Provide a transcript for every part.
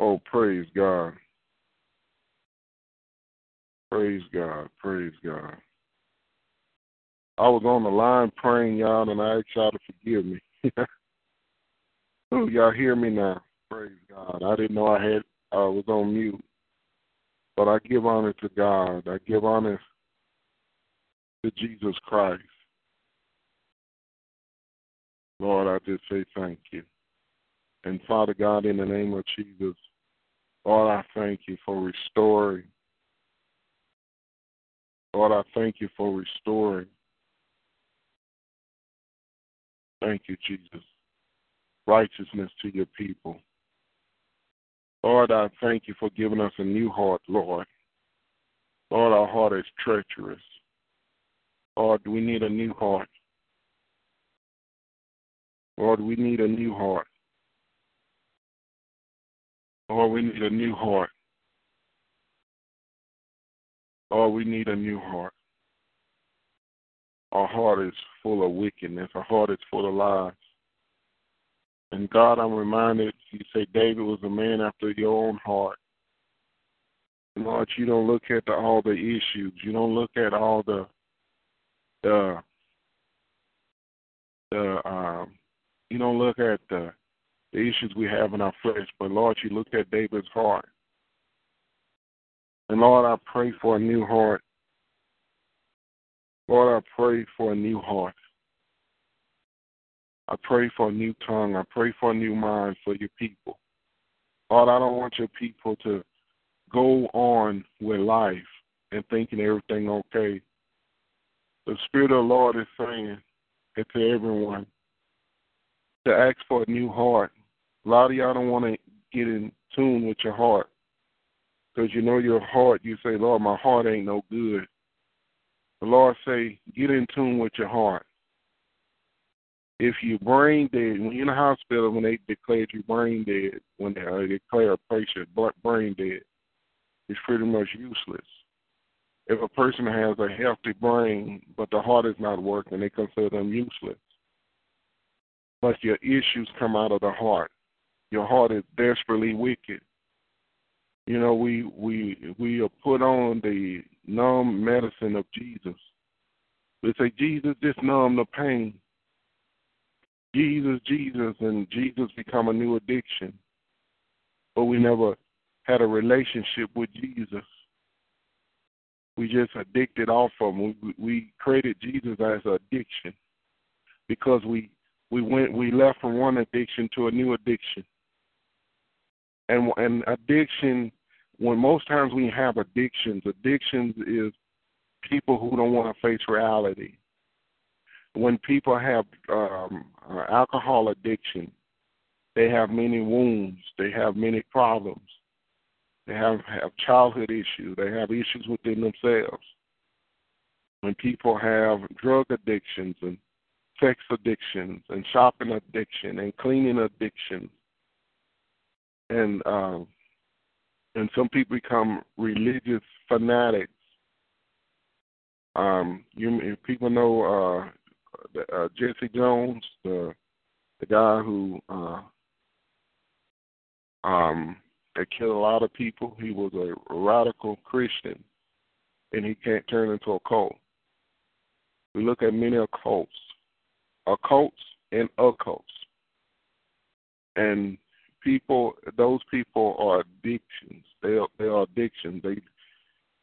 Oh, praise God. Praise God. Praise God. I was on the line praying, y'all, and I asked y'all to forgive me. oh, y'all hear me now? Praise God. I didn't know I had I was on mute. But I give honor to God. I give honor to Jesus Christ. Lord, I just say thank you. And Father God, in the name of Jesus, Lord, I thank you for restoring. Lord, I thank you for restoring. Thank you, Jesus. Righteousness to your people. Lord, I thank you for giving us a new heart, Lord. Lord, our heart is treacherous. Lord, do we need a new heart. Lord, we need a new heart. Lord, we need a new heart. Or we need a new heart. Our heart is full of wickedness. Our heart is full of lies. And God, I'm reminded, you say David was a man after your own heart. Lord, you don't look at the, all the issues. You don't look at all the the the um you don't look at the the issues we have in our flesh, but Lord, you looked at David's heart. And Lord, I pray for a new heart. Lord, I pray for a new heart. I pray for a new tongue. I pray for a new mind for your people. Lord, I don't want your people to go on with life and thinking everything okay. The Spirit of the Lord is saying it to everyone to ask for a new heart. A lot of y'all don't want to get in tune with your heart because you know your heart. You say, Lord, my heart ain't no good. The Lord say, get in tune with your heart if you brain dead, when you're in the hospital, when they declare you brain dead, when they uh, declare a patient brain dead, it's pretty much useless. If a person has a healthy brain, but the heart is not working, they consider them useless. But your issues come out of the heart. Your heart is desperately wicked. You know, we we we are put on the numb medicine of Jesus. We say, Jesus, just numb the pain. Jesus, Jesus, and Jesus become a new addiction. But we never had a relationship with Jesus. We just addicted off of him. We, we created Jesus as an addiction because we we went we left from one addiction to a new addiction. And and addiction, when most times we have addictions, addictions is people who don't want to face reality when people have um, uh, alcohol addiction, they have many wounds, they have many problems, they have, have childhood issues, they have issues within themselves. When people have drug addictions and sex addictions and shopping addiction and cleaning addiction, and uh, and some people become religious fanatics. Um, you people know uh, uh, Jesse Jones, the the guy who uh, um, that killed a lot of people. He was a radical Christian, and he can't turn into a cult. We look at many occults, occults and occults, and people. Those people are addictions. They are, they are addictions. They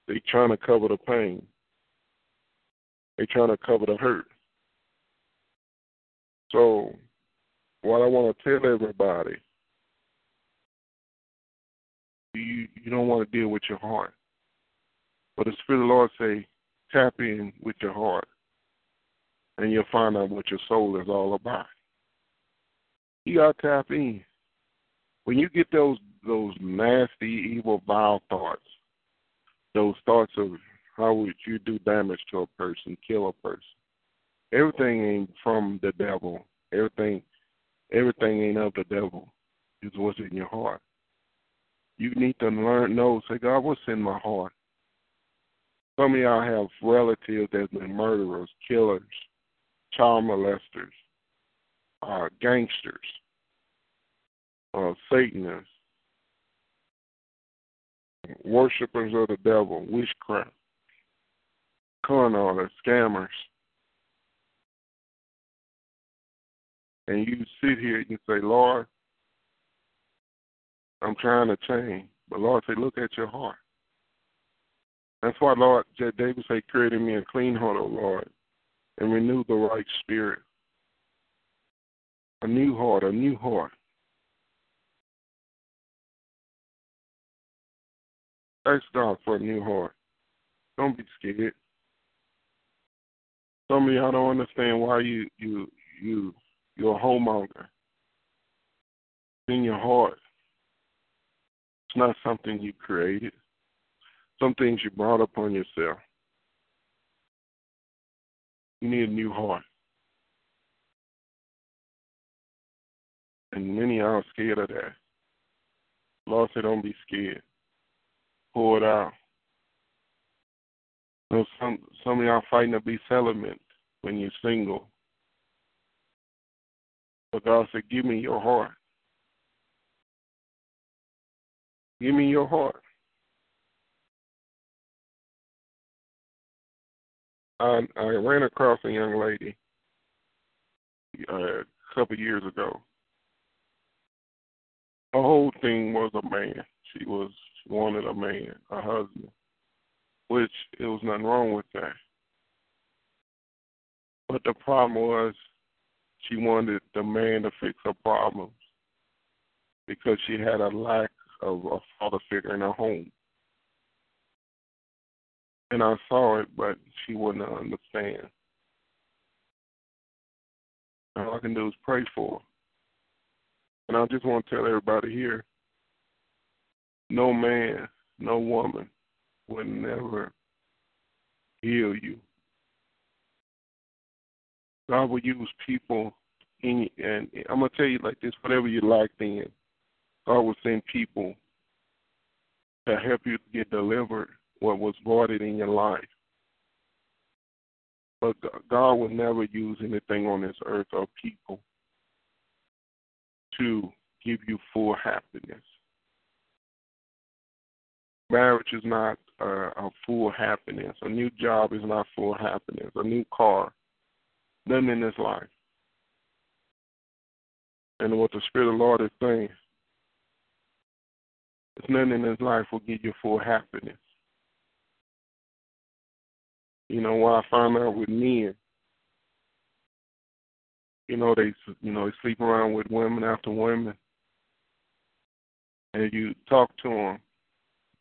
they trying to cover the pain. They trying to cover the hurt. So, what I want to tell everybody, you you don't want to deal with your heart, but the Spirit of the Lord say, tap in with your heart, and you'll find out what your soul is all about. You got to tap in. When you get those those nasty, evil, vile thoughts, those thoughts of how would you do damage to a person, kill a person, everything ain't from the devil. Everything everything ain't of the devil. It's what's in your heart. You need to learn know, say, God, what's in my heart? Some of y'all have relatives that's been murderers, killers, child molesters, uh, gangsters, uh, Satanists, worshippers of the devil, witchcraft, con artists, scammers. And you sit here and you say, Lord, I'm trying to change. But Lord say, look at your heart. That's why Lord David say, create in me a clean heart, O Lord, and renew the right spirit. A new heart, a new heart. Ask God for a new heart. Don't be scared. Some of y'all don't understand why you you you you're a homeowner. In your heart. It's not something you created. Some things you brought upon yourself. You need a new heart. And many are scared of that. Lord said, don't be scared. It out. So some some of y'all fighting to be celibate when you're single. But God said, Give me your heart. Give me your heart. I I ran across a young lady uh, a couple years ago. Her whole thing was a man. She was wanted a man, a husband, which it was nothing wrong with that. But the problem was she wanted the man to fix her problems because she had a lack of a father figure in her home. And I saw it, but she wouldn't understand. All I can do is pray for her. And I just want to tell everybody here no man, no woman will never heal you. God will use people in, and I'm gonna tell you like this: whatever you like, then God will send people to help you get delivered what was voided in your life. But God will never use anything on this earth or people to give you full happiness. Marriage is not uh, a full happiness. A new job is not full happiness. A new car, nothing in this life. And what the Spirit of the Lord is saying, it's nothing in this life will give you full happiness. You know, what I find out with men, you know, they you know, they sleep around with women after women. And you talk to them,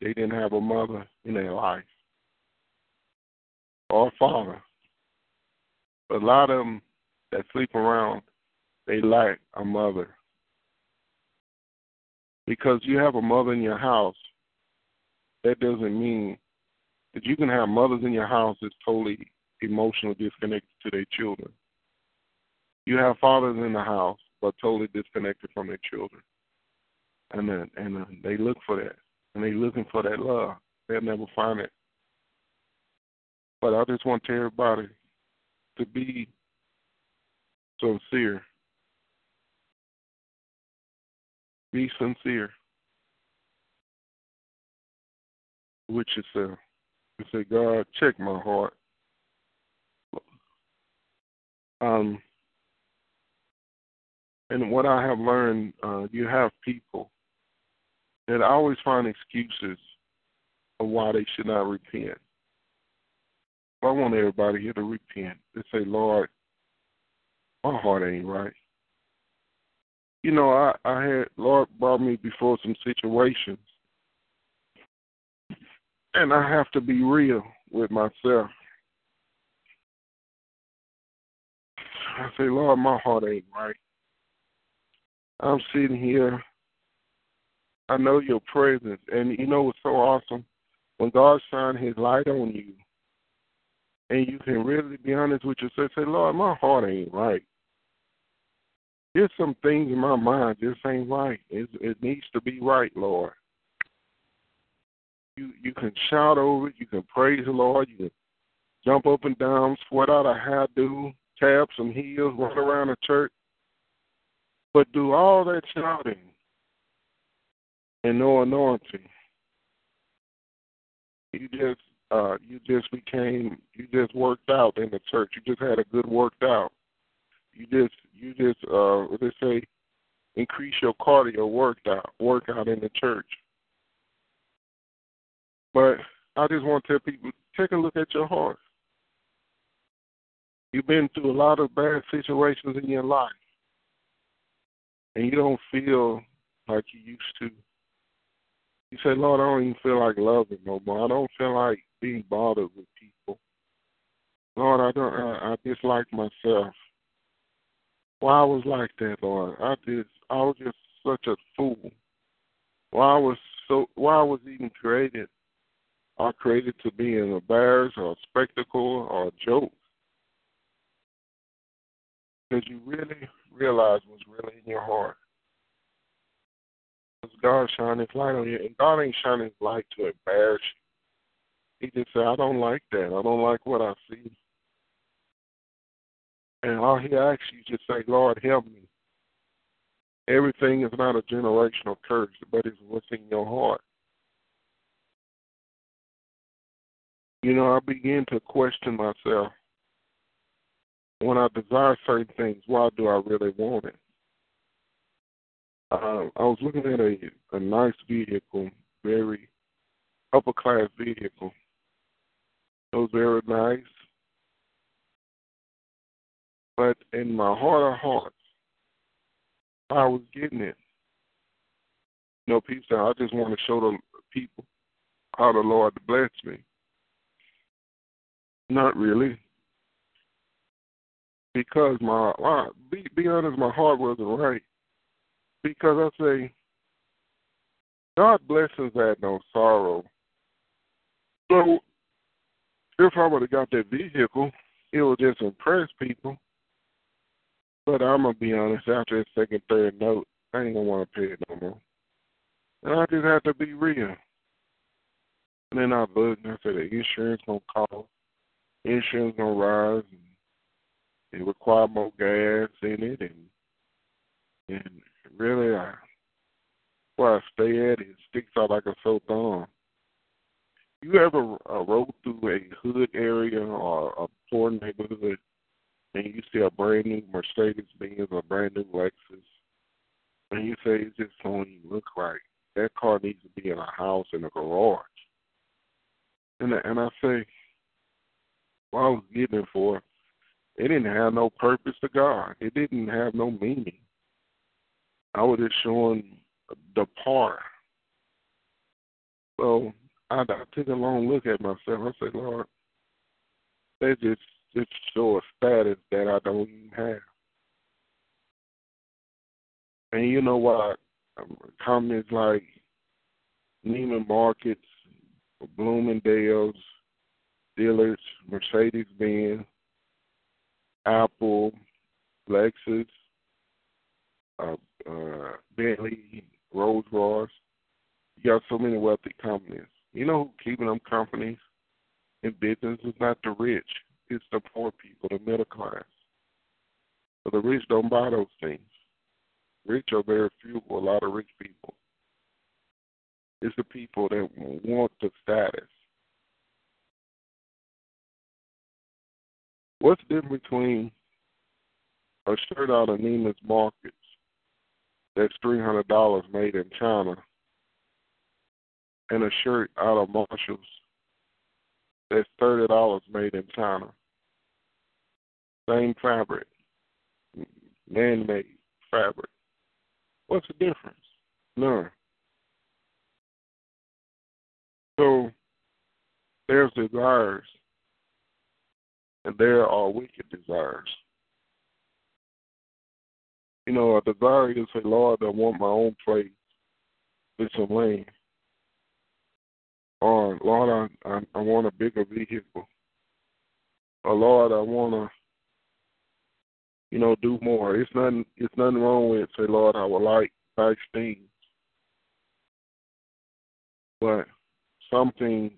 they didn't have a mother in their life or a father. But a lot of them that sleep around, they lack a mother. Because you have a mother in your house, that doesn't mean that you can have mothers in your house that's totally emotionally disconnected to their children. You have fathers in the house but totally disconnected from their children, and then and uh, they look for that, and they're looking for that love. They'll never find it. But I just want everybody to be sincere. Be sincere with yourself and say, God, check my heart. Um, and what I have learned, uh, you have people that always find excuses of why they should not repent. I want everybody here to repent. They say, Lord, my heart ain't right. You know, I, I had Lord brought me before some situations and I have to be real with myself. I say, Lord, my heart ain't right. I'm sitting here. I know your presence. And you know what's so awesome? When God shines his light on you, and you can really be honest with yourself, say, Lord, my heart ain't right. There's some things in my mind just ain't right. It, it needs to be right, Lord you you can shout over it, you can praise the Lord, you can jump up and down, sweat out a hair do, tap some heels, run around the church. But do all that shouting and no anointing. You just uh you just became you just worked out in the church. You just had a good worked out. You just you just uh what they say increase your cardio workout workout in the church. But I just want to tell people take a look at your heart. You've been through a lot of bad situations in your life. And you don't feel like you used to. You say, Lord, I don't even feel like loving no more. I don't feel like being bothered with people. Lord, I don't. I, I dislike myself. Why I was like that, Lord? I just, I was just such a fool. Why I was so, why I was even created, I created to be an embarrassment or a spectacle or a joke. Because you really realize what's really in your heart. Because God shine His light on you, and God ain't shining His light to embarrass you. He just said, I don't like that. I don't like what I see. And all he asks you just say, Lord, help me. Everything is not a generational curse, but it's what's in your heart. You know, I begin to question myself. When I desire certain things, why do I really want it? Uh, I was looking at a, a nice vehicle, very upper class vehicle. It was very nice. But in my heart of hearts, I was getting it. You know, people say, I just want to show the people how the Lord blessed me. Not really. Because my, my be, be honest, my heart wasn't right. Because I say, God blesses that no sorrow. So, if I would have got that vehicle, it would just impress people. But I'm gonna be honest, after the second, third note, I ain't gonna want to pay it no more. And I just have to be real. And then I looked and I said the insurance gonna cost, insurance gonna rise, and it require more gas in it, and and really, I where I stay at, it sticks out like a sore thumb. You ever uh, rode through a hood area or a poor neighborhood and you see a brand new Mercedes Benz or a brand new Lexus, and you say it just don't even look right. That car needs to be in a house in a garage. And and I say, what I was getting it for, it didn't have no purpose to God. It didn't have no meaning. I was just showing the part. So I, I took a long look at myself. I said, Lord, they just just show a status that I don't even have. And you know what? Companies like Neiman Marcus, Bloomingdale's, dealers, Mercedes Benz, Apple, Lexus, uh, uh, Bentley, Rolls Royce. You got so many wealthy companies. You know who keeping them companies in business is not the rich it's the poor people, the middle class. But the rich don't buy those things. Rich are very few, a lot of rich people. It's the people that want the status. What's the difference between a shirt out of Neiman's Marcus that's three hundred dollars made in China and a shirt out of Marshall's that's thirty dollars made in China. Same fabric, man-made fabric. What's the difference? None. So there's desires, and there are wicked desires. You know, a desire is say, Lord, I want my own place with some land. Or Lord, I, I I want a bigger vehicle. Or Lord, I want to, you know, do more. It's nothing. It's nothing wrong with it. say, Lord, I would like nice things. But some things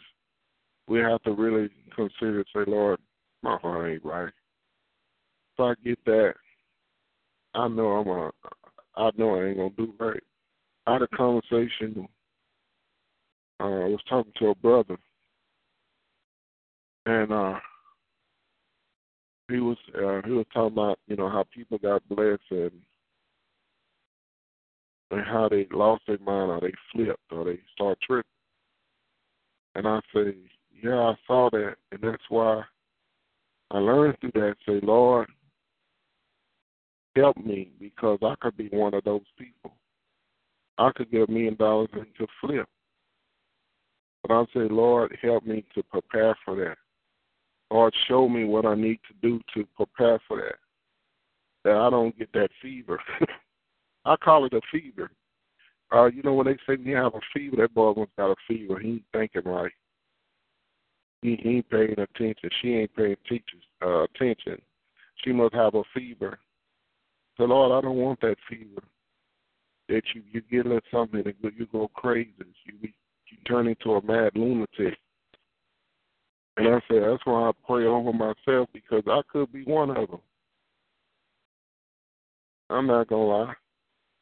we have to really consider. Say, Lord, my heart ain't right. If I get that, I know I'm a. I know I ain't gonna do right. I had a conversation uh, I was talking to a brother, and uh, he was uh, he was talking about you know how people got blessed and and how they lost their mind or they flipped or they start tripping. And I say, yeah, I saw that, and that's why I learned through that. Say, Lord, help me because I could be one of those people. I could get a million dollars and to flip. But I say, Lord, help me to prepare for that. Lord, show me what I need to do to prepare for that. That I don't get that fever. I call it a fever. Uh, you know when they say you have a fever, that boy has got a fever. He ain't thinking right. He, he ain't paying attention. She ain't paying teachers uh, attention. She must have a fever. So Lord, I don't want that fever. That you you get into something and you go crazy. You you turn into a mad lunatic. And I said that's why I pray over myself because I could be one of them. I'm not gonna lie.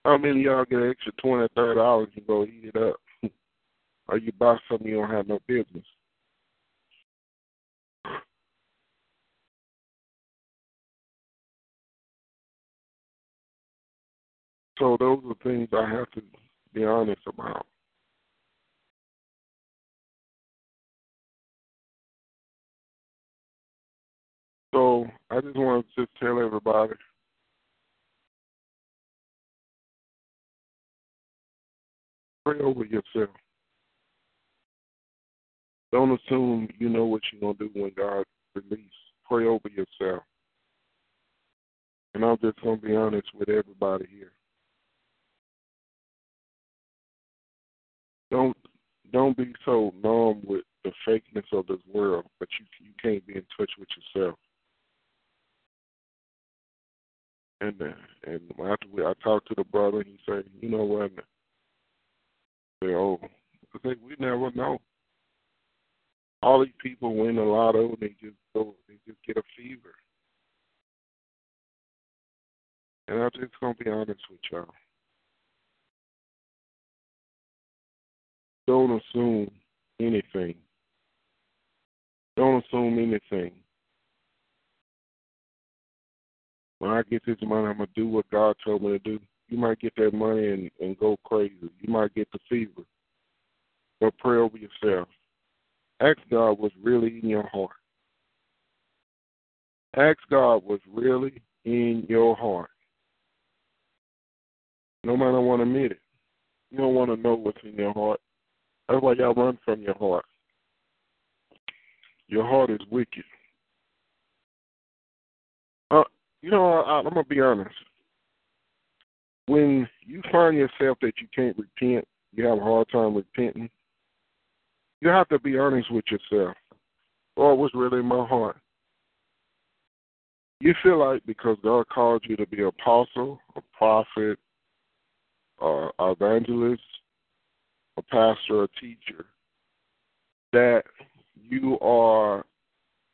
How many y'all get an extra twenty, thirty dollars and go eat it up? or you buy something you don't have no business. So those are things I have to be honest about. So I just want to just tell everybody pray over yourself. Don't assume you know what you're gonna do when God releases. Pray over yourself. And I'm just gonna be honest with everybody here. Don't don't be so numb with the fakeness of this world, but you you can't be in touch with yourself. And uh, and after we, I talked to the brother, and he said, you know what? Say, oh, I say we never know. All these people win a lotto, they just go, they just get a fever. And I'm just gonna be honest with y'all. Don't assume anything. Don't assume anything. When I get this money, I'm gonna do what God told me to do. You might get that money and, and go crazy. You might get the fever. But pray over yourself. Ask God what's really in your heart. Ask God what's really in your heart. No matter want to admit it. You don't want to know what's in your heart. That's why y'all run from your heart. Your heart is wicked. Uh, you know, I, I'm gonna be honest. When you find yourself that you can't repent, you have a hard time repenting. You have to be honest with yourself. Lord, what's really in my heart? You feel like because God called you to be an apostle, a prophet, uh, evangelist, a pastor, a teacher, that you are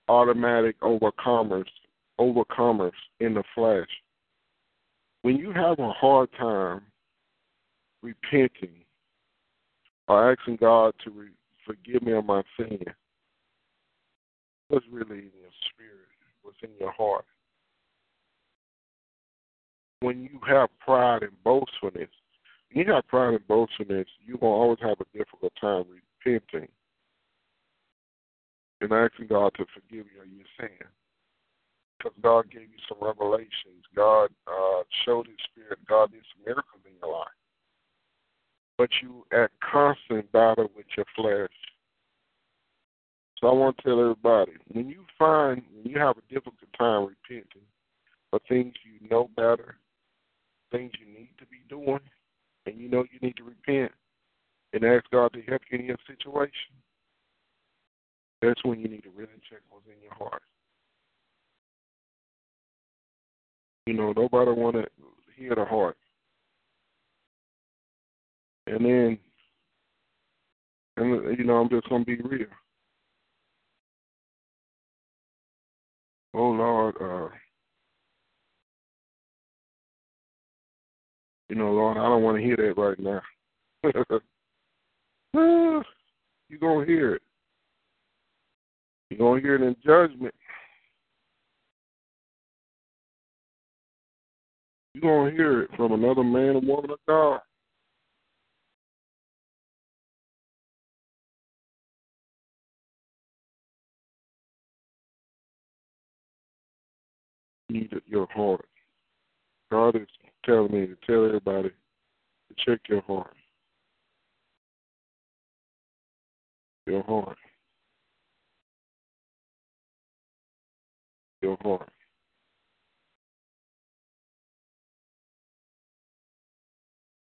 automatic overcomers, overcomers in the flesh. When you have a hard time repenting or asking God to re- forgive me of my sin, what's really in your spirit, what's in your heart? When you have pride and boastfulness, you have pride and boastfulness, you're going to always have a difficult time repenting and asking God to forgive you of your sin. Because God gave you some revelations. God uh, showed His Spirit. God did some miracles in your life. But you at constant battle with your flesh. So I want to tell everybody, when you find, when you have a difficult time repenting for things you know better, things you need to be doing, and you know you need to repent and ask God to help you in your situation, that's when you need to really check what's in your heart. You know, nobody want to hear the heart. And then, and you know, I'm just gonna be real. Oh Lord, uh, you know, Lord, I don't want to hear that right now. You're gonna hear it. You're going to hear it in judgment. You're going to hear it from another man or woman of God. Need your heart. God is telling me to tell everybody to check your heart. Your heart. Your heart.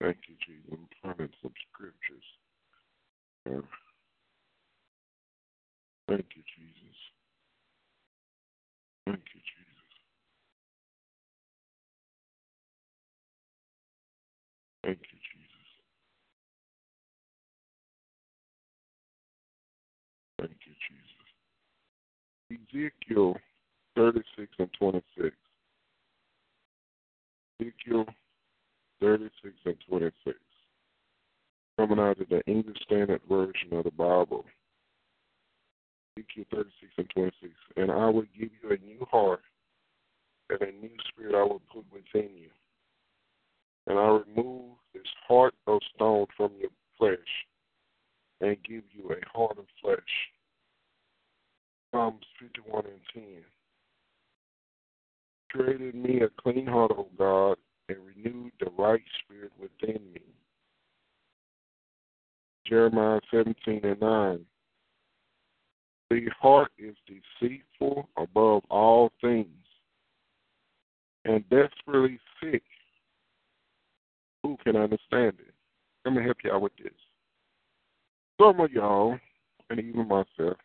Thank you, Jesus. I'm finding some scriptures. Uh, thank you, Jesus. Thank you, Ezekiel 36 and 26. Ezekiel 36 and 26. Coming out of the English Standard Version of the Bible. Ezekiel 36 and 26. And I will give you a new heart, and a new spirit I will put within you. And I remove this heart of stone from your flesh, and give you a heart of flesh. Psalms 51 and 10. Created me a clean heart, O God, and renewed the right spirit within me. Jeremiah 17 and 9. The heart is deceitful above all things and desperately sick. Who can understand it? Let me help y'all with this. Some of y'all, and even myself,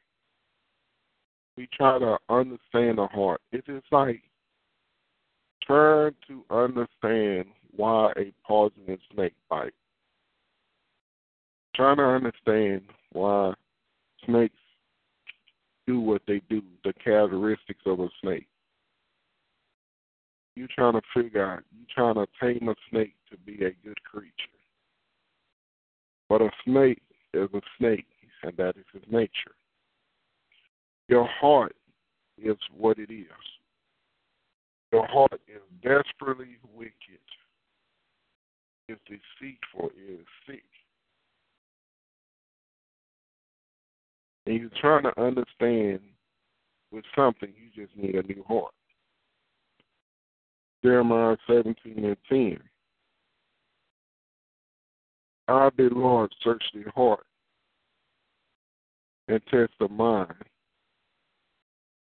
we try to understand the heart. It's just like trying to understand why a poisonous snake bites. Trying to understand why snakes do what they do, the characteristics of a snake. You're trying to figure out, you're trying to tame a snake to be a good creature. But a snake is a snake, and that is his nature. Your heart is what it is. Your heart is desperately wicked, is deceitful, is sick. And you're trying to understand with something, you just need a new heart. Jeremiah 17 and 10. I, the Lord, search the heart and test the mind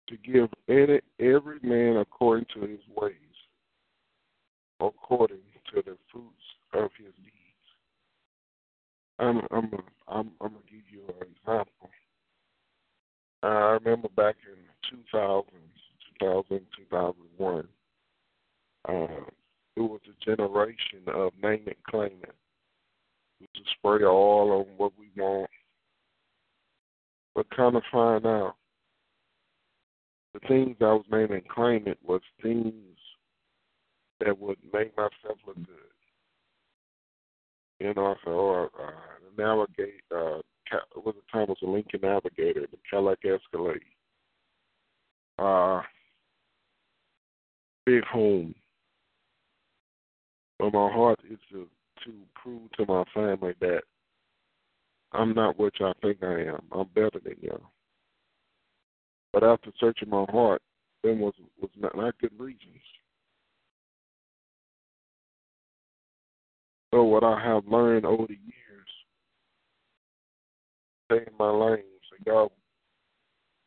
to give every man according to his ways, according to the fruits of his deeds. I'm I'm I'm, I'm gonna give you an example. I remember back in 2000, 2000, 2001, uh, it was a generation of name it, claim it. Just spray all on what we want, but kind of find out the things I was and claiming was things that would make myself look good. You know, so or uh, navigate uh was the time was a Lincoln Navigator, the Cadillac Escalade, uh, big home. But my heart is to to prove to my family that I'm not what y'all think I am. I'm better than y'all. But after searching my heart, there was was not, not good reasons. So what I have learned over the years, stay in my lane, say, God,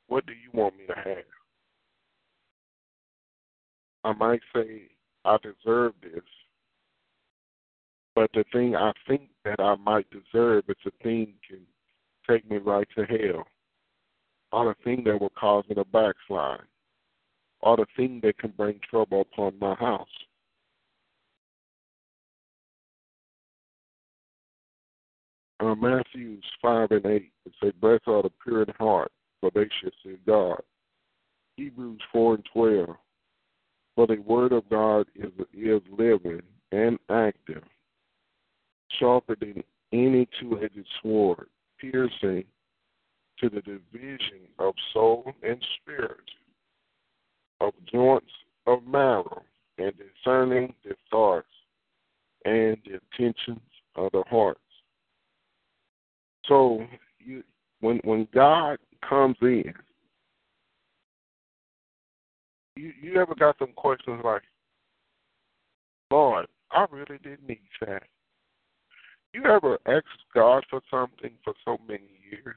what do you want me to have? I might say I deserve this, but the thing I think that I might deserve is a thing can take me right to hell, or the thing that will cause me to backslide, or the thing that can bring trouble upon my house. Uh, Matthew 5 and 8, it says, Blessed are the pure in heart, for they shall see God. Hebrews 4 and 12, for the word of God is, is living and active, sharper than any two edged sword, piercing to the division of soul and spirit, of joints of marrow, and discerning the thoughts and the intentions of the hearts. So you when when God comes in, you you ever got some questions like, Lord, I really didn't need that. You ever asked God for something for so many years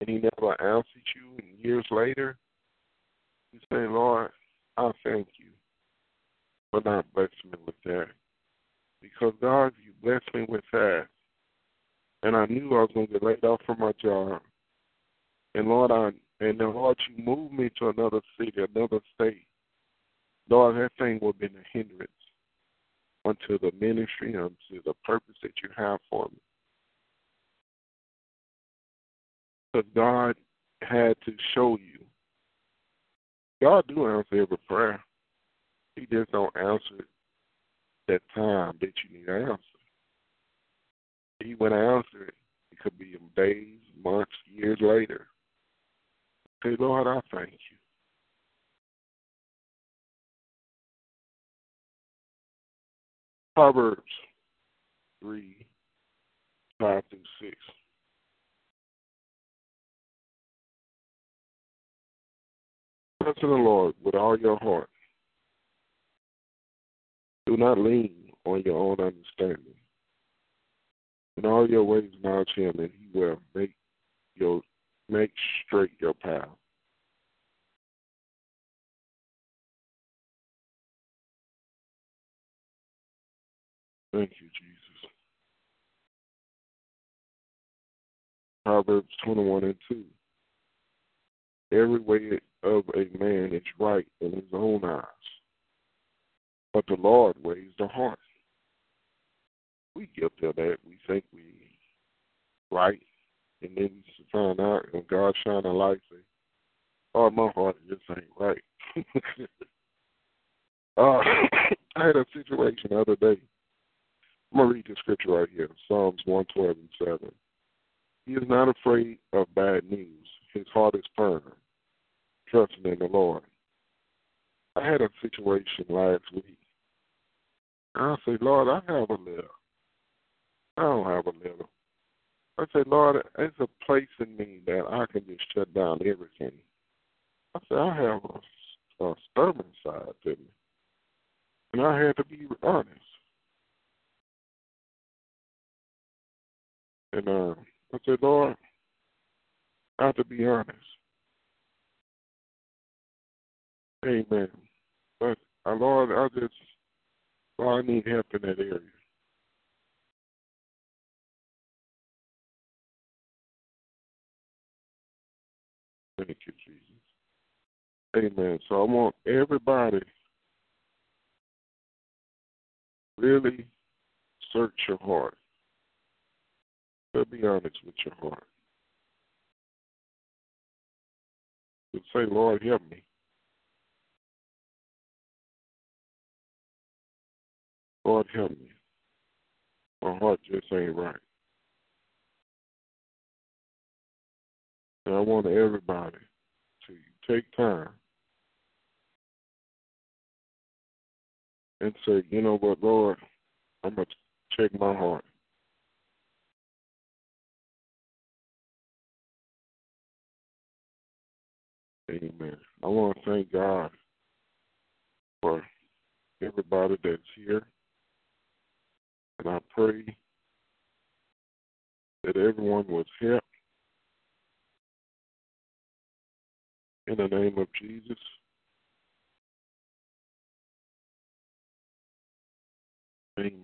and he never answered you and years later you say, Lord, I thank you for not blessing me with that. Because God, you blessed me with that. And I knew I was gonna get laid off from my job. And Lord, I and then Lord, you moved me to another city, another state. Lord, that thing would have been a hindrance unto the ministry, unto the purpose that you have for me. Because God had to show you. God do answer every prayer. He just don't answer that time that you need an answer. He would answer it. It could be in days, months, years later. Say, Lord, I thank you. Proverbs 3, 5 through 6. In the Lord with all your heart. Do not lean on your own understanding. In all your ways acknowledge him and he will make your make straight your path. Thank you, Jesus. Proverbs 21 and 2. Every way of a man is right in his own eyes, but the Lord weighs the heart. We guilty of that. We think we right, and then we find out when God shine a light, say, "Oh, my heart just ain't right." uh, I had a situation the other day. I'm gonna read the scripture right here, Psalms 112 and 7. He is not afraid of bad news. His heart is firm, trusting in the Lord. I had a situation last week. I said, Lord, I have a little. I don't have a little. I said, Lord, there's a place in me that I can just shut down everything. I said, I have a, a stubborn side to me. And I had to be honest. And uh, I said, Lord, I have to be honest. Amen. But uh, Lord, I just, Lord, I need help in that area. Thank you, Jesus. Amen. So I want everybody really search your heart. But be honest with your heart. And say, Lord, help me. Lord, help me. My heart just ain't right. And I want everybody to take time and say, you know what, Lord, I'm going to check my heart. Amen. I want to thank God for everybody that's here. And I pray that everyone was helped in the name of Jesus. Amen.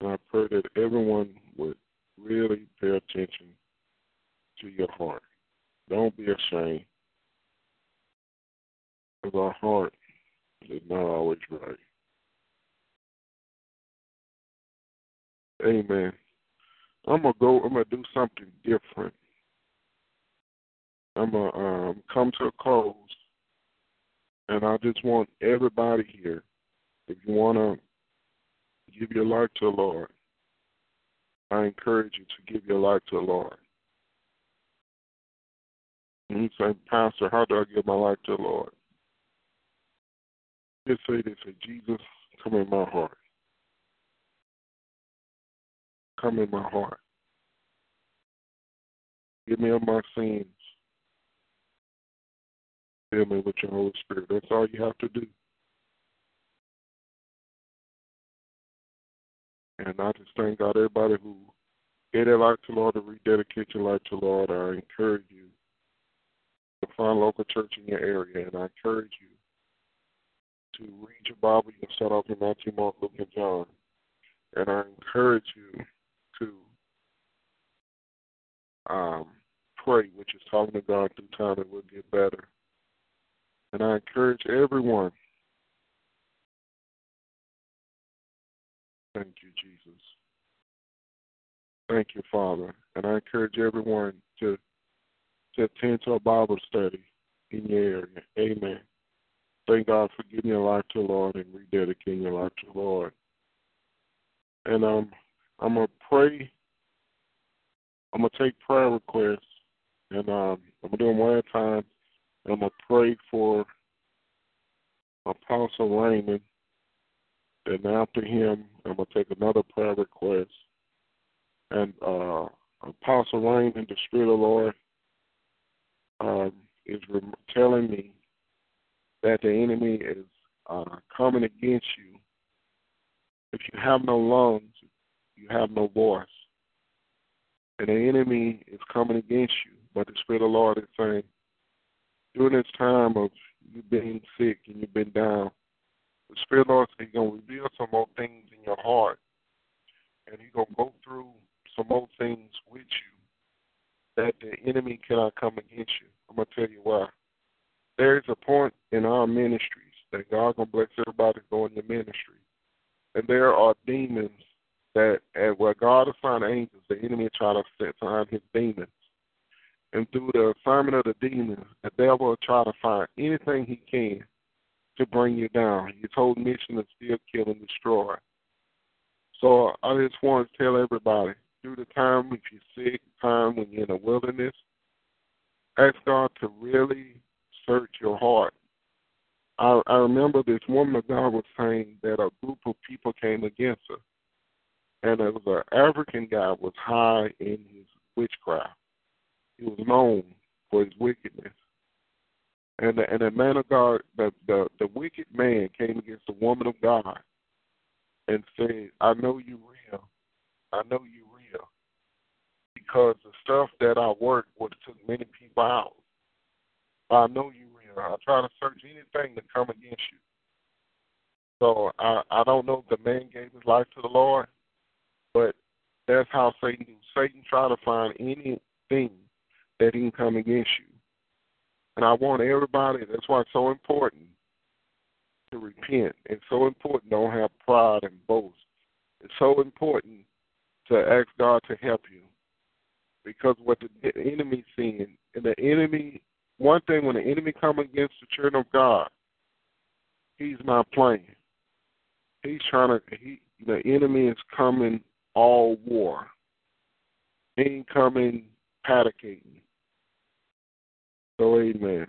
And I pray that everyone would really pay attention to your heart. Don't be ashamed. Because our heart is not always right. Amen. I'm gonna go. I'm gonna do something different. I'm gonna um, come to a close, and I just want everybody here, if you wanna give your life to the Lord, I encourage you to give your life to the Lord. And you say, Pastor, how do I give my life to the Lord? Just say this, say, Jesus, come in my heart. Come in my heart. Give me of my sins. Fill me with your Holy Spirit. That's all you have to do. And I just thank God, everybody who gave their life to Lord, to rededicate your life to Lord, I encourage you to find local church in your area, and I encourage you to read your Bible. You can start off in Matthew, Mark, Luke, and John. And I encourage you um, pray, which is talking to God through time, and we'll get better. And I encourage everyone. Thank you, Jesus. Thank you, Father. And I encourage everyone to to attend to a Bible study in your area. Amen. Thank God for giving your life to the Lord and rededicating your life to the Lord. And um, I'm gonna pray. I'm gonna take prayer requests, and um, I'm gonna do them one at a time. And I'm gonna pray for Apostle Raymond. and after him, I'm gonna take another prayer request. And uh, Apostle Raymond, the Spirit of the Lord um, is telling me that the enemy is uh, coming against you. If you have no lungs, you have no voice. And the enemy is coming against you. But the Spirit of the Lord is saying, during this time of you being sick and you've been down, the Spirit of the Lord is going to reveal some more things in your heart. And He's going to go through some more things with you that the enemy cannot come against you. I'm going to tell you why. There is a point in our ministries that God going to bless everybody going to ministry. And there are demons that, at where God assigned angels, the enemy try to behind his demons. And through the assignment of the demons, the devil will try to find anything he can to bring you down. His whole mission is still kill and destroy. So I just want to tell everybody, through the time if you're sick, time when you're in the wilderness, ask God to really search your heart. I, I remember this woman of God was saying that a group of people came against her, and as an African guy was high in his witchcraft. He was known for his wickedness, and the, and the man of God, the, the the wicked man came against the woman of God, and said, "I know you real. I know you real, because the stuff that I worked would took many people out. I know you real. I try to search anything to come against you. So I I don't know if the man gave his life to the Lord, but that's how Satan. Satan try to find anything that he can come against you. And I want everybody. That's why it's so important to repent. It's so important don't have pride and boast. It's so important to ask God to help you because what the enemy's seeing, and the enemy one thing when the enemy come against the children of God, he's not playing. He's trying to. He the enemy is coming all war. incoming coming. So amen.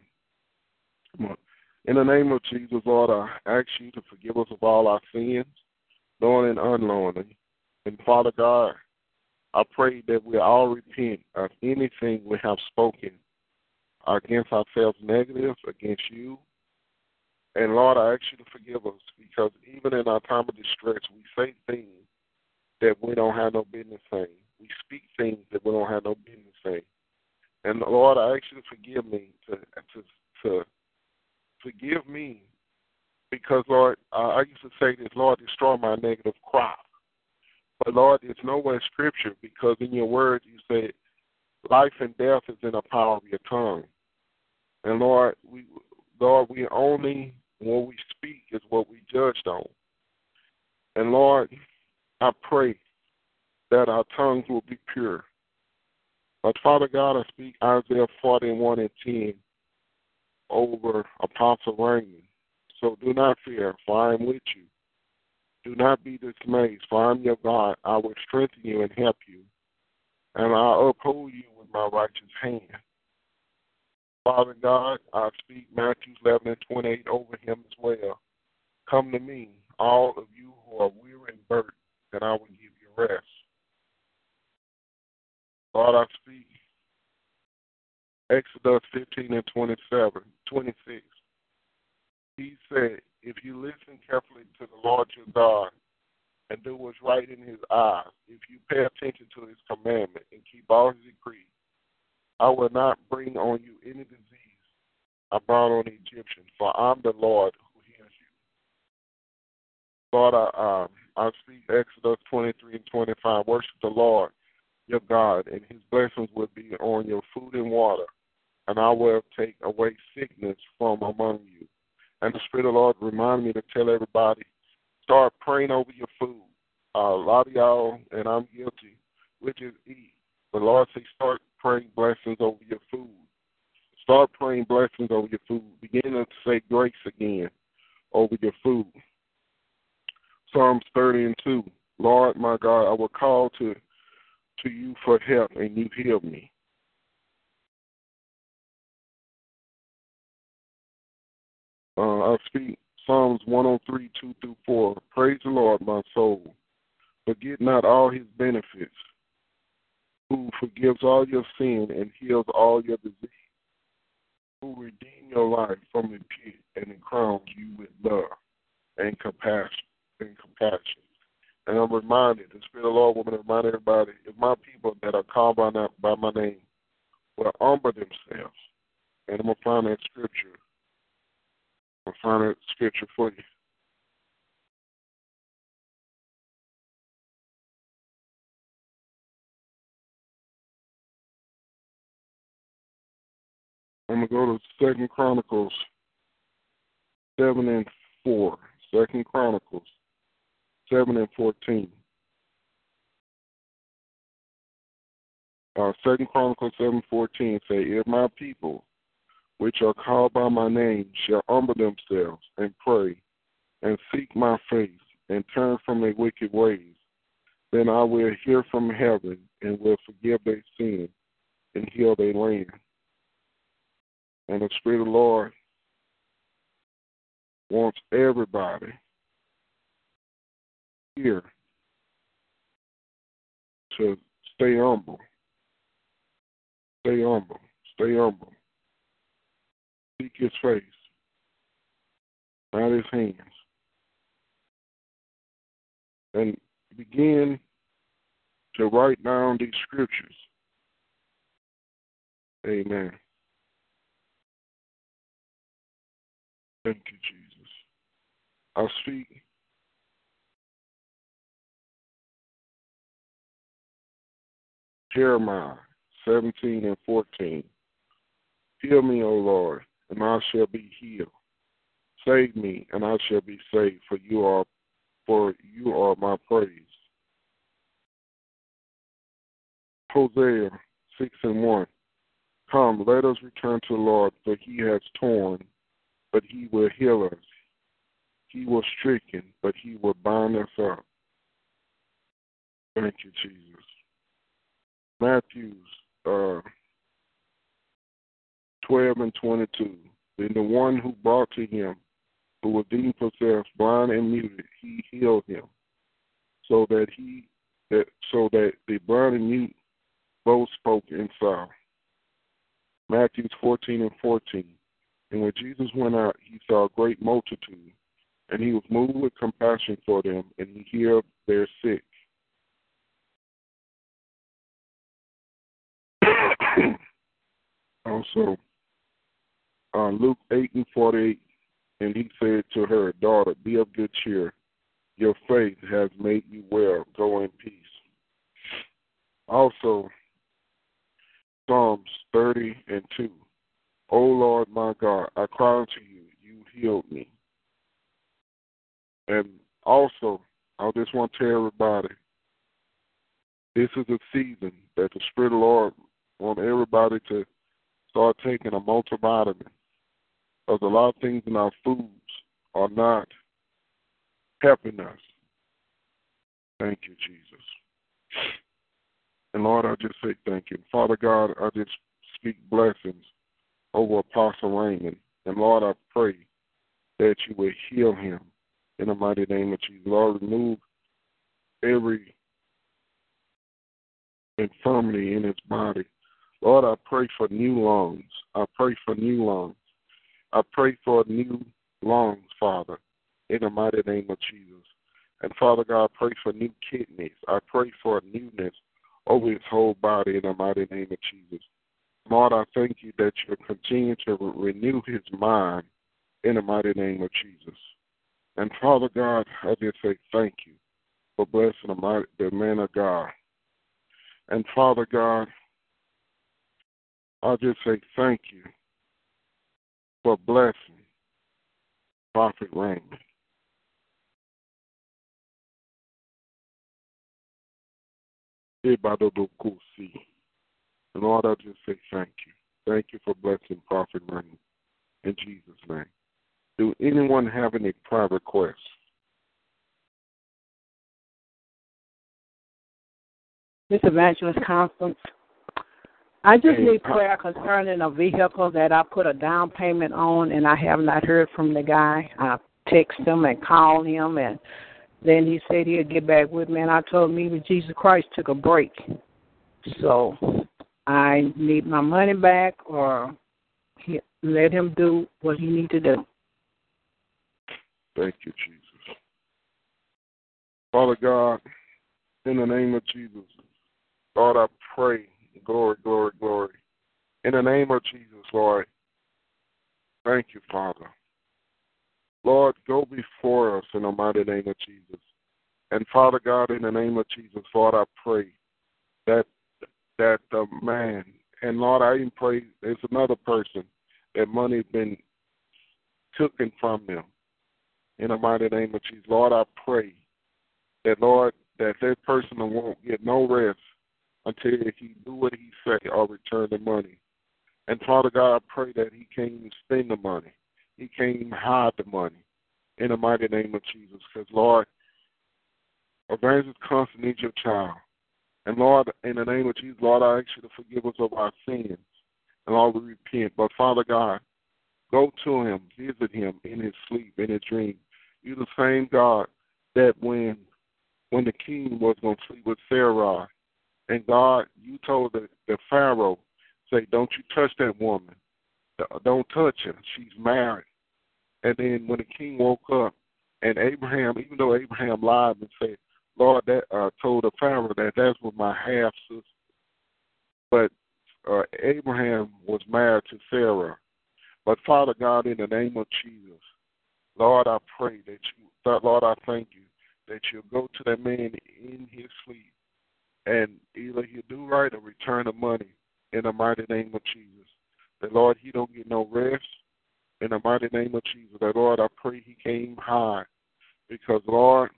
Come on. In the name of Jesus, Lord, I ask you to forgive us of all our sins, knowing and unknowingly. And Father God, I pray that we all repent of anything we have spoken against ourselves negative, against you. And Lord, I ask you to forgive us because even in our time of distress, we say things that we don't have no business saying. We speak things that we don't have no business saying. And Lord, I ask you to forgive me to to to forgive me because Lord, I used to say this, Lord, destroy my negative crop. But Lord, there's nowhere in Scripture because in your word you say life and death is in the power of your tongue. And Lord, we Lord, we only what we speak is what we judged on. And Lord, I pray that our tongues will be pure. But Father God, I speak Isaiah 41 and 10 over Apostle Raymond. So do not fear, for I am with you. Do not be dismayed, for I am your God. I will strengthen you and help you, and I uphold you with my righteous hand. Father God, I speak Matthew 11 and 28 over him as well. Come to me, all of you who are weary and burdened, and I will give you rest. Lord, I speak Exodus 15 and 27, 26. He said, If you listen carefully to the Lord your God and do what's right in his eyes, if you pay attention to his commandment and keep all his decrees, I will not bring on you any disease I brought on the Egyptians, for I'm the Lord. Lord, I, um, I speak Exodus 23 and 25. Worship the Lord your God, and his blessings will be on your food and water, and I will take away sickness from among you. And the Spirit of the Lord reminded me to tell everybody, start praying over your food. Uh, a lot of y'all, and I'm guilty, which is eat. The Lord says start praying blessings over your food. Start praying blessings over your food. Begin to say grace again over your food. Psalms 30 and 2. Lord, my God, I will call to to you for help, and you heal me. Uh, I speak Psalms 103, 2 through 4. Praise the Lord, my soul. Forget not all his benefits, who forgives all your sin and heals all your disease, who redeem your life from the pit and crowns you with love and compassion and compassion. And I'm reminded, the Spirit of the Lord will remind everybody, if my people that are called by, not, by my name will humble themselves, and I'm going to find that scripture. I'm going to find that scripture for you. I'm gonna go to Second Chronicles seven and four. Second Chronicles seven and fourteen. Uh, Second Chronicles seven fourteen say, If my people, which are called by my name, shall humble themselves and pray, and seek my face, and turn from their wicked ways, then I will hear from heaven and will forgive their sin and heal their land. And the Spirit of the Lord wants everybody here to stay humble. Stay humble. Stay humble. Seek his face, not his hands. And begin to write down these scriptures. Amen. Thank you, Jesus. I speak Jeremiah 17 and 14. Heal me, O Lord, and I shall be healed. Save me, and I shall be saved, for you are for you are my praise. Hosea 6 and 1. Come, let us return to the Lord, for he has torn, but he will heal us. He was stricken, but he will bind us up. Thank you, Jesus. Matthews uh, 12 and 22. Then the one who brought to him, who was deemed possessed, blind and muted, he healed him, so that he that so that the blind and mute both spoke and saw. Matthews 14 and 14. And when Jesus went out, he saw a great multitude, and he was moved with compassion for them, and he healed their sick. Also, uh, Luke 8 and 48, and he said to her, Daughter, be of good cheer. Your faith has made you well. Go in peace. Also, Psalms 30 and 2. O Lord my God, I cry unto you, you healed me. And also, I just want to tell everybody, this is a season that the Spirit of the Lord want everybody to start taking a multivitamin. Because a lot of things in our foods are not helping us. Thank you, Jesus. And Lord, I just say thank you. Father God, I just speak blessings over Apostle Raymond. And Lord, I pray that you will heal him in the mighty name of Jesus. Lord, remove every infirmity in his body. Lord, I pray for new lungs. I pray for new lungs. I pray for new lungs, Father, in the mighty name of Jesus. And Father God, I pray for new kidneys. I pray for newness over his whole body in the mighty name of Jesus. Lord, I thank you that you continue to renew his mind in the mighty name of Jesus. And Father God, I just say thank you for blessing the, mighty, the man of God. And Father God, I just say thank you for blessing Prophet Raymond. Lord, I just say thank you. Thank you for blessing Prophet Raymond in Jesus' name. Do anyone have any prayer requests? Miss Evangelist Constance, I just need uh, prayer concerning a vehicle that I put a down payment on and I have not heard from the guy. I text him and called him and then he said he'd get back with me and I told him even Jesus Christ took a break. So I need my money back or he, let him do what he need to do. Thank you, Jesus. Father God, in the name of Jesus, Lord, I pray, glory, glory, glory. In the name of Jesus, Lord, thank you, Father. Lord, go before us in the mighty name of Jesus. And Father God, in the name of Jesus, Lord, I pray that that the man and Lord, I even pray there's another person that money's been taken from them in the mighty name of Jesus. Lord, I pray that, Lord, that that person won't get no rest until he do what he say or return the money. And Father God, I pray that he can't spend the money. He can't hide the money in the mighty name of Jesus. Because, Lord, Evangelist Constance needs your child. And Lord, in the name of Jesus, Lord, I ask you to forgive us of our sins. And Lord, we repent. But Father God, Go to him, visit him in his sleep, in his dream. You're the same God that when when the king was going to sleep with Sarah, and God, you told the, the Pharaoh, say, don't you touch that woman. Don't touch her. She's married. And then when the king woke up, and Abraham, even though Abraham lied and said, Lord, that uh, told the Pharaoh that that's with my half sister, but uh, Abraham was married to Sarah, but Father God, in the name of Jesus, Lord, I pray that you, Lord, I thank you that you'll go to that man in his sleep and either he'll do right or return the money in the mighty name of Jesus. That Lord, he don't get no rest in the mighty name of Jesus. That Lord, I pray he came high because Lord,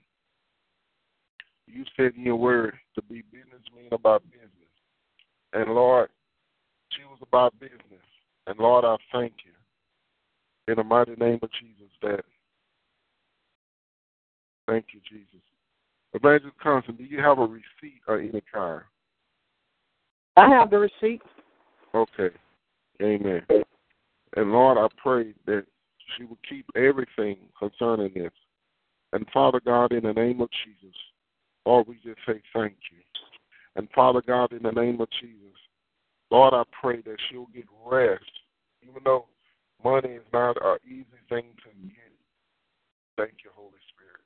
you said in your word to be businessmen about business. And Lord, she was about business. And Lord, I thank you in the mighty name of Jesus that. Thank you, Jesus. Evangelist Constance, do you have a receipt or any kind? I have the receipt. Okay. Amen. And Lord, I pray that she will keep everything concerning this. And Father God, in the name of Jesus, Lord, we just say thank you. And Father God, in the name of Jesus, Lord, I pray that she'll get rest, even though Money is not an easy thing to get. Thank you, Holy Spirit.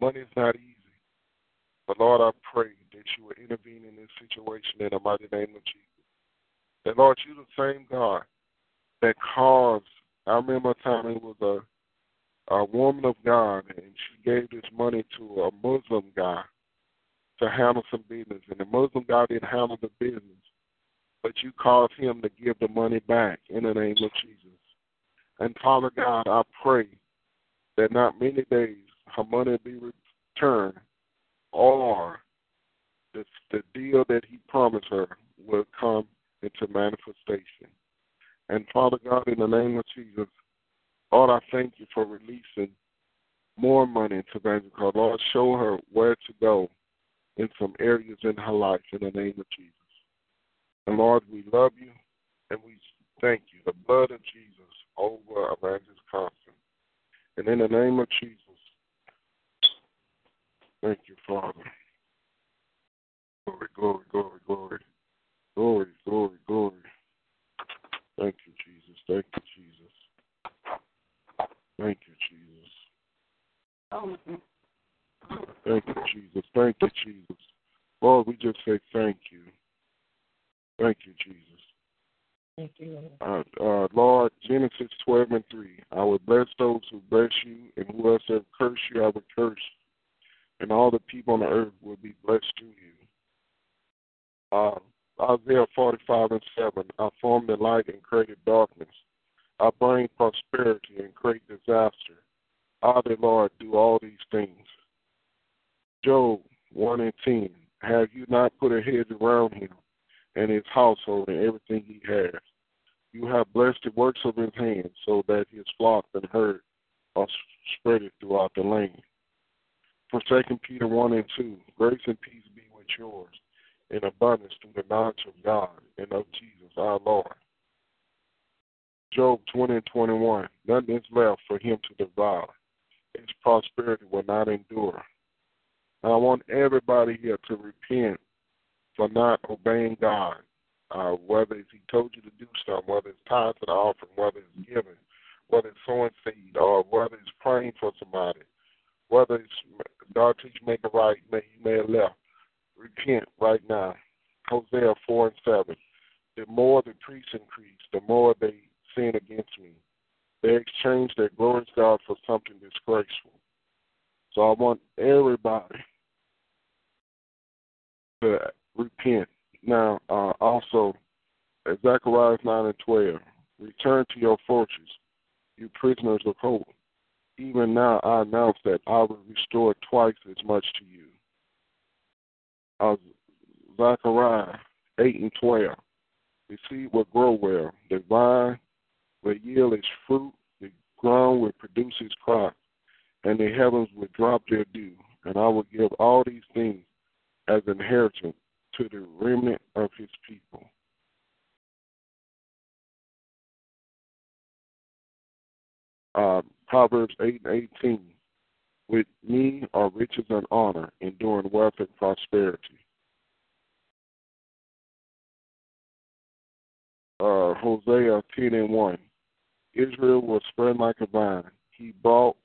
Money is not easy. But Lord, I pray that you will intervene in this situation in the mighty name of Jesus. And Lord, you're the same God that caused, I remember a time it was a a woman of God and she gave this money to a Muslim guy to handle some business. And the Muslim guy didn't handle the business. But you caused him to give the money back in the name of Jesus. And Father God, I pray that not many days her money be returned or the, the deal that he promised her will come into manifestation. And Father God, in the name of Jesus, Lord, I thank you for releasing more money into Evangelist Lord, show her where to go in some areas in her life in the name of Jesus. And Lord, we love you and we thank you. The blood of Jesus over Evangelist Constance. And in the name of Jesus, thank you, Father. Glory, glory, glory, glory. Glory, glory, glory. Thank you, Jesus. Thank you, Jesus. Thank you, Jesus. Thank you, Jesus. Thank you, Jesus. Lord, we just say thank you. Thank you, Jesus. Thank you. Uh, uh, Lord, Genesis 12 and 3. I will bless those who bless you, and whoever curse you, I will curse. And all the people on the earth will be blessed through you. Uh, Isaiah 45 and 7. I formed the light and created darkness. I bring prosperity and create disaster. I, the Lord, do all these things. Job 1 and 10. Have you not put a hedge around him and his household and everything he has? You have blessed the works of his hands so that his flock and herd are spread throughout the land. For 2 Peter 1 and 2. Grace and peace be with yours in abundance through the knowledge of God and of Jesus our Lord. Job 20 and 21. Nothing is left for him to devour. His prosperity will not endure. I want everybody here to repent for not obeying God. Uh, whether it's He told you to do something, whether it's tied to the offering, whether it's giving, whether it's sowing seed, or whether it's praying for somebody, whether it's God teach make it right, may you may have left. Repent right now. Hosea four and seven. The more the priests increase, the more they sin against me. They exchange their glorious God for something disgraceful. So I want everybody to repent. Now, uh, also, Zechariah 9 and 12, return to your fortress, you prisoners of hope. Even now I announce that I will restore twice as much to you. Uh, Zechariah 8 and 12, the seed will grow well, the vine will yield its fruit, the ground will produce its crop, and the heavens will drop their dew. And I will give all these things as inheritance to the remnant of his people. Uh, Proverbs 8 and 18. With me are riches and honor, enduring wealth and prosperity. Uh, Hosea 10 and 1. Israel was spread like a vine. He brought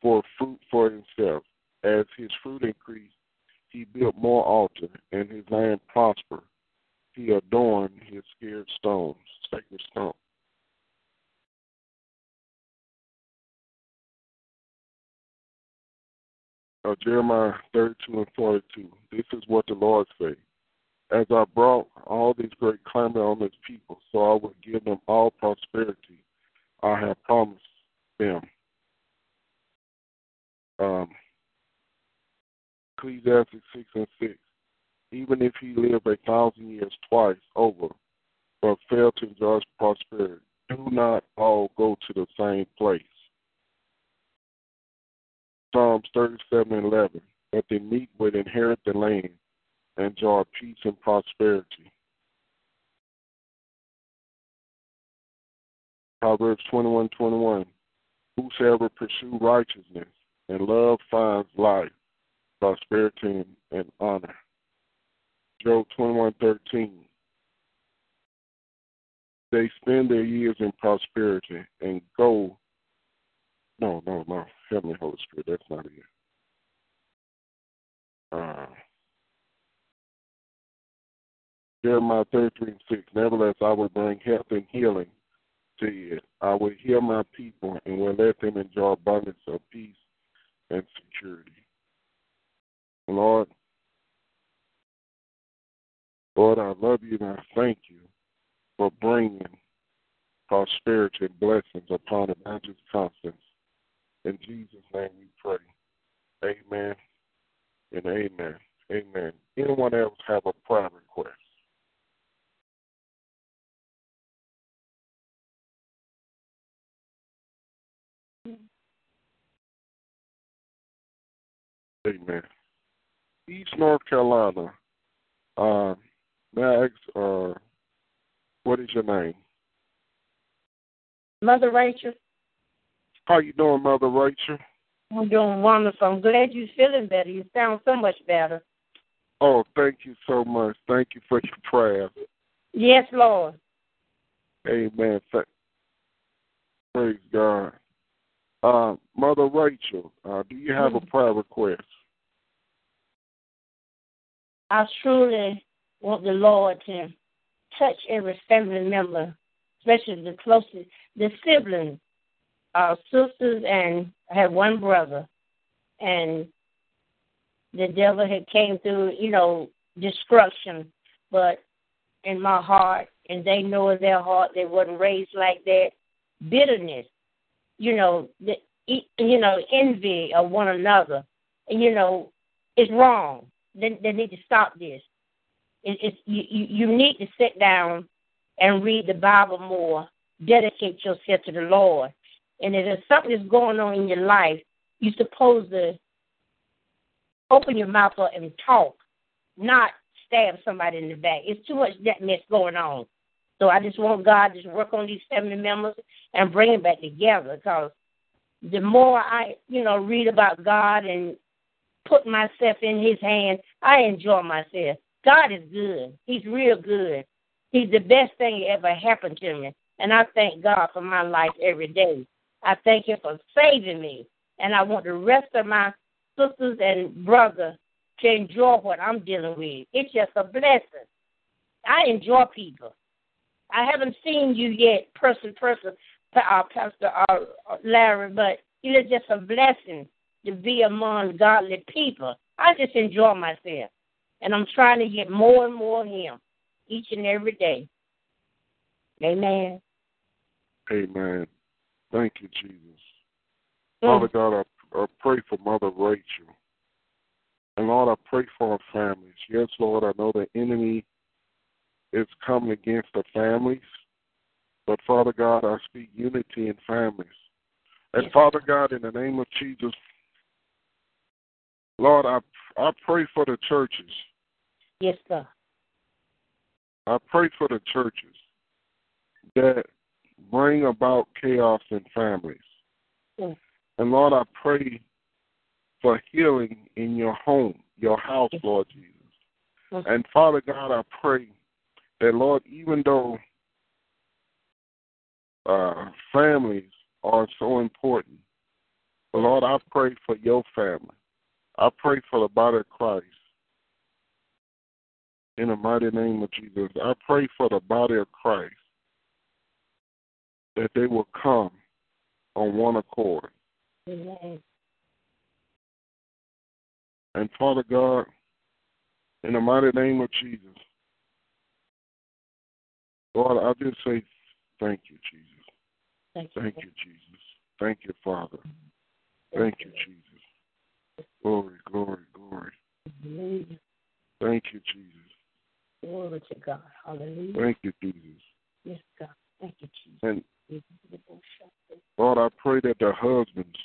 forth fruit for himself. As his fruit increased, he built more altar, and his land prospered. He adorned his scared stones, sacred stones. Jeremiah 32 and 42. This is what the Lord says. As I brought all these great calamity on this people, so I will give them all prosperity I have promised them. Um, Ecclesiastes 6 and 6. Even if he lived a thousand years twice over, but failed to enjoy prosperity, do not all go to the same place. Psalms 37 and 11. That the meek would inherit the land and enjoy peace and prosperity. Proverbs 21 21. Whosoever pursue righteousness and love finds life, prosperity, and honor. Job 21 13. They spend their years in prosperity and go. No, no, no. Heavenly Holy Spirit, that's not it. Uh, Jeremiah 33 and 6. Nevertheless, I will bring health and healing to it. I will heal my people and will let them enjoy abundance of peace and security. Lord, Lord, I love you and I thank you for bringing prosperity and blessings upon Evangelist Constance. In Jesus' name we pray. Amen and amen. Amen. Anyone else have a prayer request? Amen. East North Carolina. Uh, may uh, what is your name? Mother Rachel. How you doing, Mother Rachel? I'm doing wonderful. I'm glad you're feeling better. You sound so much better. Oh, thank you so much. Thank you for your prayer. Yes, Lord. Amen. Praise God. Uh, Mother Rachel, uh, do you have a prayer request? I truly want the Lord to touch every family member, especially the closest, the siblings, our sisters, and I have one brother, and the devil had came through, you know, destruction, but in my heart, and they know in their heart they wasn't raised like that. Bitterness, you know, the, you know, envy of one another, you know, is wrong. They, they need to stop this. It, it's you, you need to sit down and read the Bible more. Dedicate yourself to the Lord. And if there's something that's going on in your life, you're supposed to open your mouth up and talk, not stab somebody in the back. It's too much that mess going on. So I just want God to work on these family members and bring them back together because the more I, you know, read about God and put myself in His hands, I enjoy myself. God is good. He's real good. He's the best thing that ever happened to me. And I thank God for my life every day. I thank you for saving me. And I want the rest of my sisters and brothers to enjoy what I'm dealing with. It's just a blessing. I enjoy people. I haven't seen you yet, person, person, uh, Pastor uh, Larry, but it's just a blessing to be among godly people. I just enjoy myself. And I'm trying to get more and more of Him each and every day. Amen. Amen. Thank you, Jesus. Mm. Father God, I, I pray for Mother Rachel. And Lord, I pray for our families. Yes, Lord, I know the enemy is coming against the families. But Father God, I speak unity in families. And Yes. Father God, in the name of Jesus, Lord, I I pray for the churches. Yes, sir. I pray for the churches that bring about chaos in families. Mm. And Lord, I pray for healing in your home, your house, Yes. Lord Jesus. Mm. And Father God, I pray that, Lord, even though uh, families are so important, but Lord, I pray for your family. I pray for the body of Christ. In the mighty name of Jesus, I pray for the body of Christ that they will come on one accord. Amen. And Father God, in the mighty name of Jesus, Lord, I just say thank you, Jesus. Thank you. Thank you, Jesus. Thank you, Father. Thank you, Jesus. Glory, glory, glory. Hallelujah. Thank you, Jesus. Glory to God. Hallelujah. Thank you, Jesus. Yes, God. Thank you, Jesus. And Lord, I pray that the husbands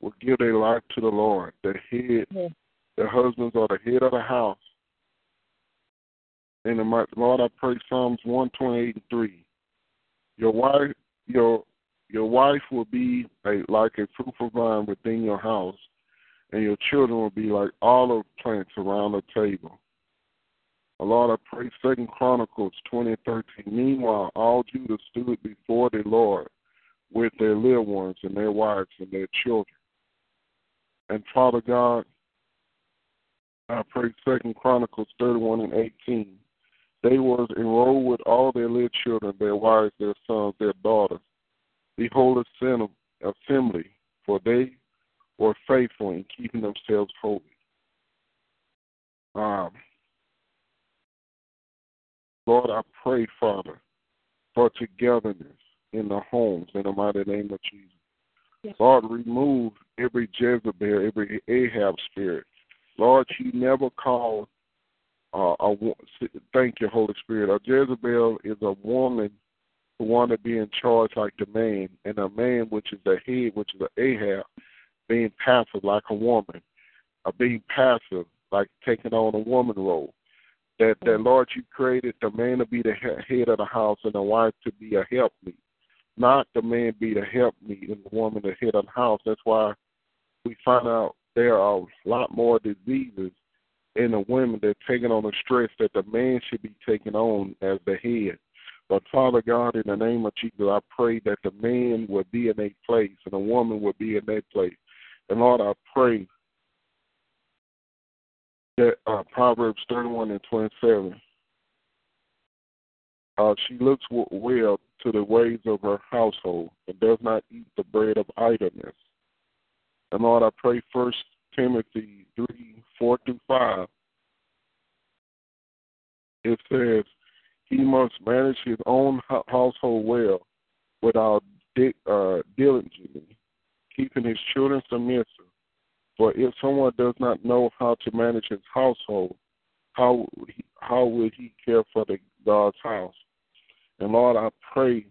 will give their life to the Lord. The head, Yes. the husbands are the head of the house. And the Lord, I pray Psalms one twenty eight and three. Your wife, your your wife will be a, like a fruitful vine within your house, and your children will be like olive plants around the table. Lord, I pray Second Chronicles twenty and thirteen. Meanwhile, all Judah stood before the Lord with their little ones and their wives and their children. And Father God, I pray Second Chronicles thirty one and eighteen. They was enrolled with all their little children, their wives, their sons, their daughters, the whole assembly, for they were faithful in keeping themselves holy. Um, Lord, I pray, Father, for togetherness in the homes in the mighty name of Jesus. Yes. Lord, remove every Jezebel, every Ahab spirit. Lord, you never called uh, a thank you, Holy Spirit. A Jezebel is a woman who want to be in charge like the man, and a man which is the head, which is the Ahab, being passive like a woman, uh, being passive like taking on a woman role. That that Lord, you created the man to be the head of the house and the wife to be a helpmeet, not the man be the helpmeet and the woman the head of the house. That's why we find out there are a lot more diseases in the women that taking on the stress that the man should be taking on as the head. But Father God, in the name of Jesus, I pray that the man will be in a place and the woman will be in that place. And Lord, I pray uh, Proverbs 31 and 27, uh, she looks well to the ways of her household and does not eat the bread of idleness. And Lord, I pray First Timothy 3 4 through 5. It says, he must manage his own household well without uh, diligently, keeping his children submissive. For if someone does not know how to manage his household, how how will he care for the God's house? And Lord, I pray,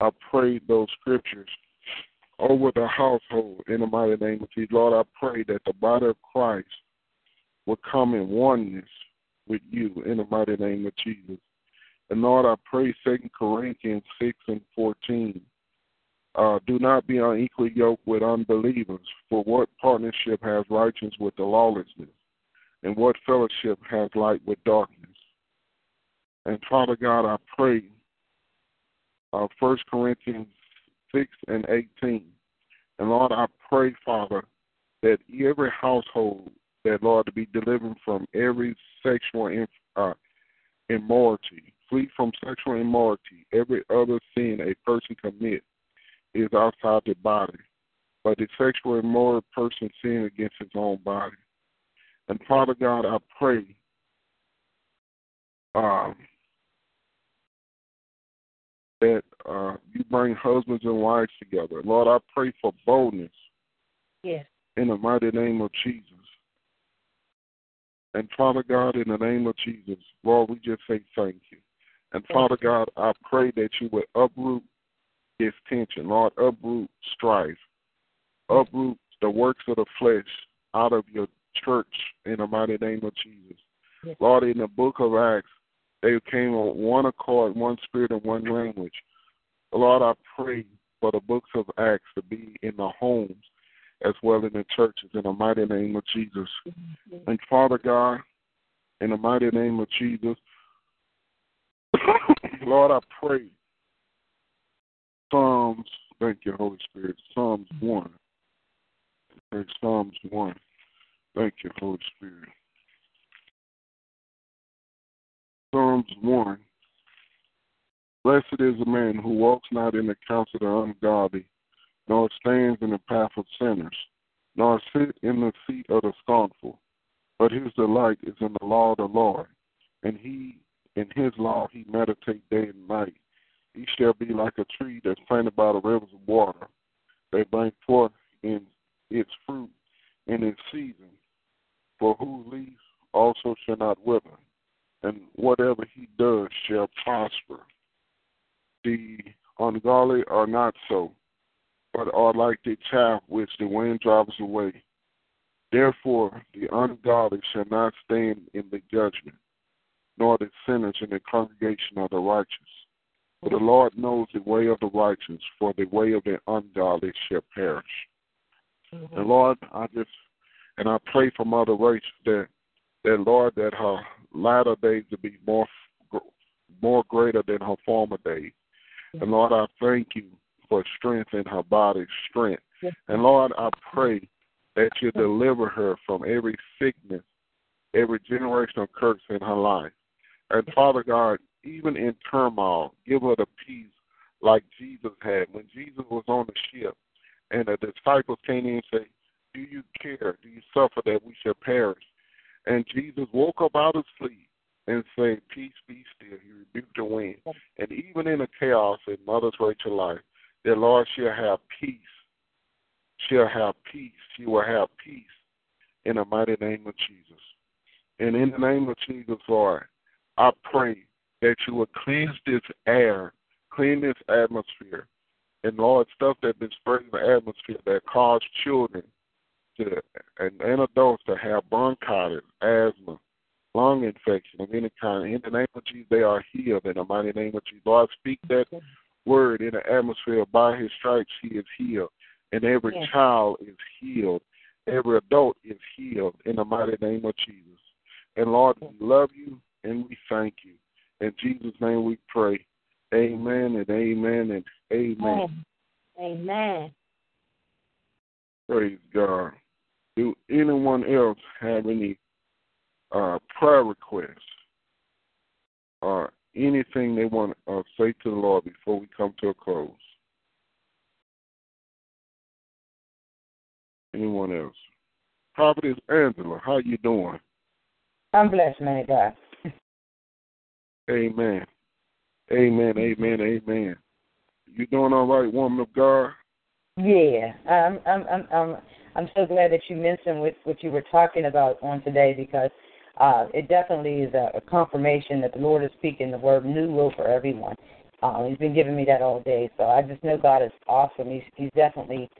I pray those scriptures over the household in the mighty name of Jesus. Lord, I pray that the body of Christ will come in oneness with you in the mighty name of Jesus. And Lord, I pray Second Corinthians six and fourteen. Uh, do not be unequally yoked with unbelievers, for what partnership has righteousness with the lawlessness, and what fellowship has light with darkness? And Father God, I pray uh, 1 Corinthians 6 and 18. And Lord, I pray, Father, that every household that Lord to be delivered from every sexual uh, immorality. Flee from sexual immorality. Every other sin a person commits is outside the body, but the sexual immoral person sin against his own body. And Father God, I pray um, that uh, you bring husbands and wives together. Lord, I pray for boldness. Yes. In the mighty name of Jesus. And Father God, in the name of Jesus, Lord, we just say thank you. And Father God, I pray that you would uproot this tension, Lord, uproot strife, uproot the works of the flesh out of your church in the mighty name of Jesus. Yes. Lord, in the book of Acts, they came on one accord, one spirit, and one language. Lord, I pray for the books of Acts to be in the homes as well in the churches in the mighty name of Jesus. Mm-hmm. And Father God, in the mighty name of Jesus, Lord, I pray. Psalms, thank you, Holy Spirit. Psalms 1. Psalms 1. Thank you, Holy Spirit. Psalms 1. Blessed is the man who walks not in the counsel of the ungodly, nor stands in the path of sinners, nor sit in the seat of the scornful. But his delight is in the law of the Lord, and he in his law he meditate day and night. He shall be like a tree that's planted by the rivers of water. They bring forth in its fruit in its season. For whose leaves also shall not wither, and whatever he does shall prosper. The ungodly are not so, but are like the chaff which the wind drives away. Therefore, the ungodly shall not stand in the judgment, nor the sinners in the congregation of the righteous. For the Lord knows the way of the righteous, for the way of the ungodly shall perish. Mm-hmm. And Lord, I just and I pray for Mother Rachel that that Lord that her latter days to be more more greater than her former days. And Lord, I thank you for strength in her body, strength. And Lord, I pray that you deliver her from every sickness, every generational curse in her life. And Father God, even in turmoil, give her the peace like Jesus had. When Jesus was on the ship and the disciples came in and said, Do you care? Do you suffer that we shall perish? And Jesus woke up out of sleep and said, Peace be still. He rebuked the wind. And even in the chaos in Mother's Rachel life, that Lord she'll have peace. She'll have peace. She will have peace in the mighty name of Jesus. And in the name of Jesus, Lord, I pray that you will cleanse this air, clean this atmosphere. And Lord, stuff that's been spreading the atmosphere that caused children to and, and adults to have bronchitis, asthma, lung infection of any kind. In the name of Jesus, they are healed in the mighty name of Jesus. Lord, speak that word in the atmosphere. By his stripes, he is healed. And every Yes. child is healed. Every adult is healed in the mighty name of Jesus. And Lord, we love you and we thank you. In Jesus' name we pray. Amen and amen and amen. Amen. Praise God. Do anyone else have any uh, prayer requests or anything they want to uh, say to the Lord before we come to a close? Anyone else? Prophetess Angela, how you doing? I'm blessed, man of God. Amen. Amen. Amen. Amen. You doing all right, woman of God? Yeah, I'm I'm I'm I'm I'm so glad that you mentioned what what you were talking about on today because uh, it definitely is a, a confirmation that the Lord is speaking the word new will for everyone. Uh, he's been giving me that all day, so I just know God is awesome. He's he's definitely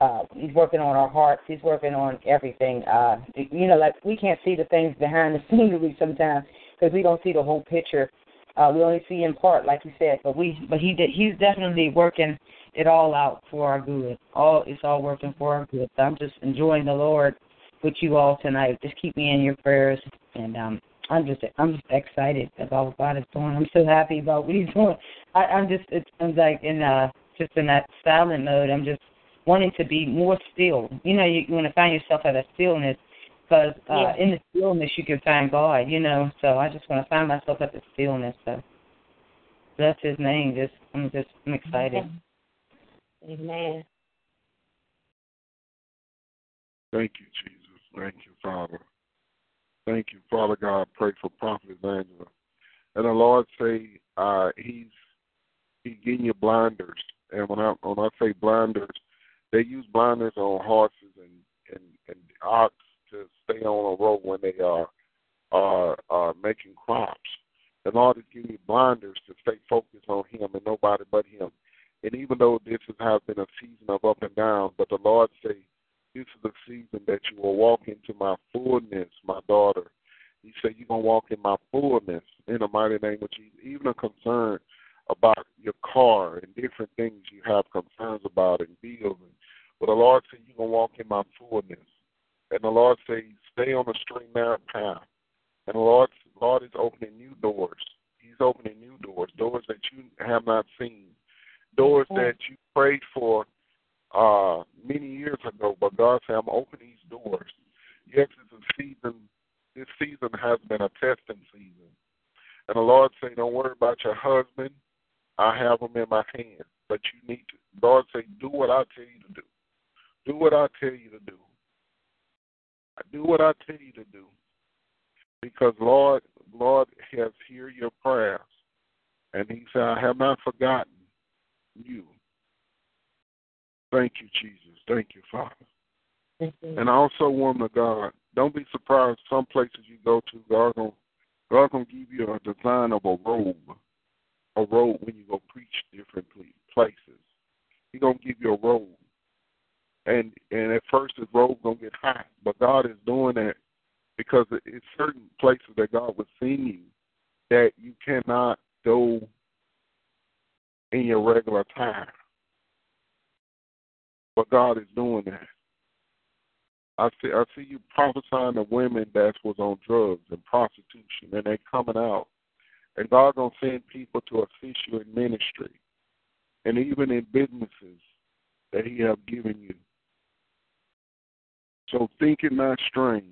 uh, he's working on our hearts. He's working on everything. Uh, you know, like we can't see the things behind the scenery sometimes because we don't see the whole picture. Uh, we only see in part, like you said, but we but he did he's definitely working it all out for our good. All it's all working for our good. So I'm just enjoying the Lord with you all tonight. Just keep me in your prayers, and um, I'm just I'm just excited about what God is doing. I'm so happy about what He's doing. I, I'm just it's, I'm like in uh just in that silent mode. I'm just wanting to be more still. You know, you, you want to find yourself at a stillness because uh, Yeah. in the stillness you can find God. You know, so I just want to find myself at the stillness. So bless His name. Just I'm just I'm excited. Amen. Thank you, Jesus. Thank you, Father. Thank you, Father God. Pray for Prophet Angela. And the Lord say uh, He's He's getting you blinders. And when I when I say blinders, they use blinders on horses and and, and ox to stay on a road when they are are are making crops. The Lord is giving you blinders to stay focused on Him and nobody but Him. And even though this has been a season of up and down, but the Lord say this is the season that you will walk into my fullness, my daughter. He said you're gonna walk in my fullness in the mighty name of Jesus. Even a concern about your car and different things you have concerns about and bills but the Lord said you're gonna walk in my fullness. And the Lord said stay on the straight narrow path. And the Lord Lord is opening new doors. He's opening new doors, doors that you have not seen, doors that you prayed for uh, many years ago, but God said, I'm opening these doors. Yes, it's a season. This season has been a testing season. And the Lord said, Don't worry about your husband. I have him in my hand. But you need to, Lord said, Do what I tell you to do. Do what I tell you to do. Do what I tell you to do. Because Lord, Lord has heard your prayers. And He said, I have not forgotten you. Thank you, Jesus. Thank you, Father. And also, woman of God, don't be surprised. Some places you go to, God gonna God gonna give you a design of a robe, a robe when you go preach different places. He gonna give you a robe, and and at first the robe gonna get hot, but God is doing that because it's certain places that God will send you that you cannot go in your regular attire. But God is doing that. I see I see you prophesying to women that was on drugs and prostitution and they coming out. And God gonna send people to assist you in ministry and even in businesses that He have given you. So think it not strange.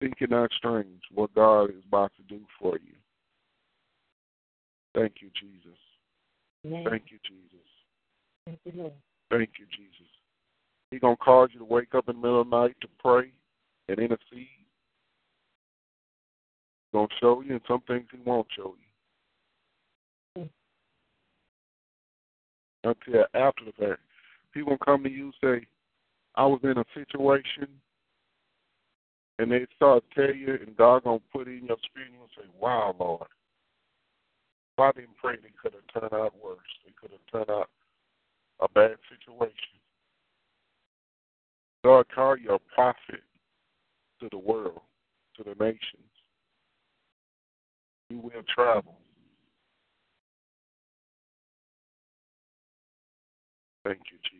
Think it not strange what God is about to do for you. Thank you, Jesus. Thank you, Jesus. Thank you, Lord. Thank you, Jesus. He's gonna cause you to wake up in the middle of the night to pray and intercede. He's gonna show you and some things he won't show you. Hmm. Until after the fact. People gonna come to you and say, I was in a situation and they start tell you and God gonna put in your spirit and you'll say, Wow, Lord. If I didn't pray it could have turned out worse. It could have turned out a bad situation. God call you a prophet to the world, to the nations. You will travel. Thank you, Jesus.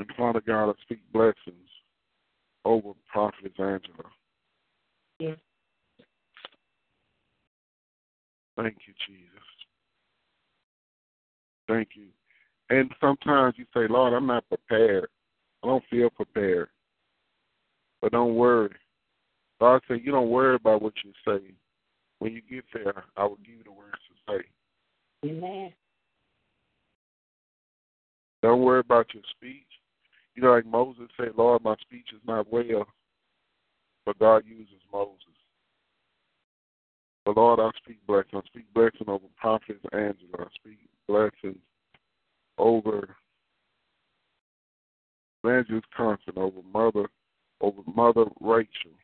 And Father God, I speak blessings over Prophet Angela. Yes. Thank you, Jesus. Thank you. And sometimes you say, Lord, I'm not prepared. I don't feel prepared. But don't worry. God said, You don't worry about what you say. When you get there, I will give you the words to say. Amen. Don't worry about your speech. You know, like Moses said, Lord, my speech is not well. But God uses Moses. But Lord, I speak blessing. I speak blessing over Prophet Angela. I speak blessings over Evangelist Constance, over Mother, over Mother Rachel.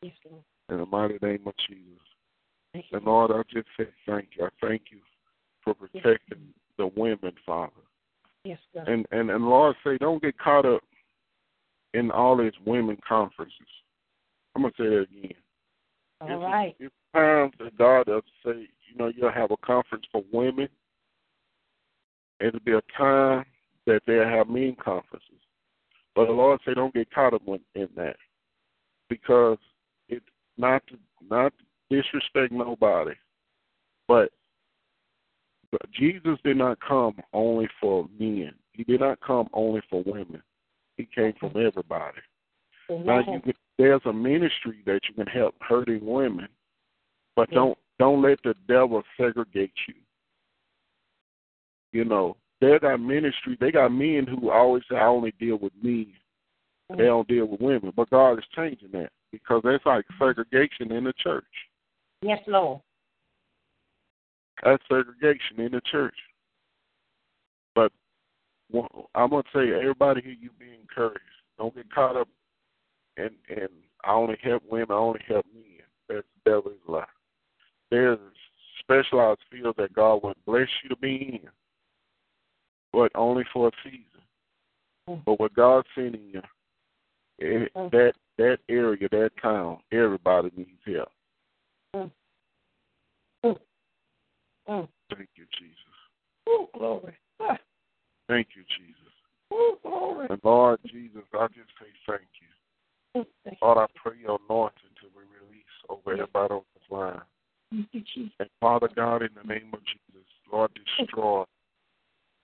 Yes, Lord. In the mighty name of Jesus. Thank. And Lord, I just say thank you. I thank you for protecting the women, Father. Yes. And and and Lord say, don't get caught up in all these women conferences. I'm gonna say that again. All it's, right. It's times that God does say, you know, you'll have a conference for women. It'll be a time that they'll have men conferences. But the Lord say, don't get caught up in, in that, because it's not to, not to disrespect nobody, but Jesus did not come only for men. He did not come only for women. He came from everybody. Now you can, there's a ministry that you can help hurting women, but don't don't let the devil segregate you. You know, they got ministry. They got men who always say, "I only deal with men." They don't deal with women, but God is changing that because that's like segregation in the church. Yes, Lord. That's segregation in the church. But I'm gonna say, everybody here, you be encouraged. Don't get caught up in in I only help women, I only help men. That's the devil's lie. There's specialized fields that God would bless you to be in, but only for a season. Hmm. But what God's sending you, eh, it, hmm. that that area, that town, everybody needs help. Hmm. Mm. Thank you, Jesus. Oh, glory. Ah. Thank you, Jesus. Oh, glory. And Lord Jesus, I just say thank you. Oh, thank Lord, I pray your anointing to be released over everybody on this line. Thank you, Jesus. And Father God, in the name of Jesus, Lord, destroy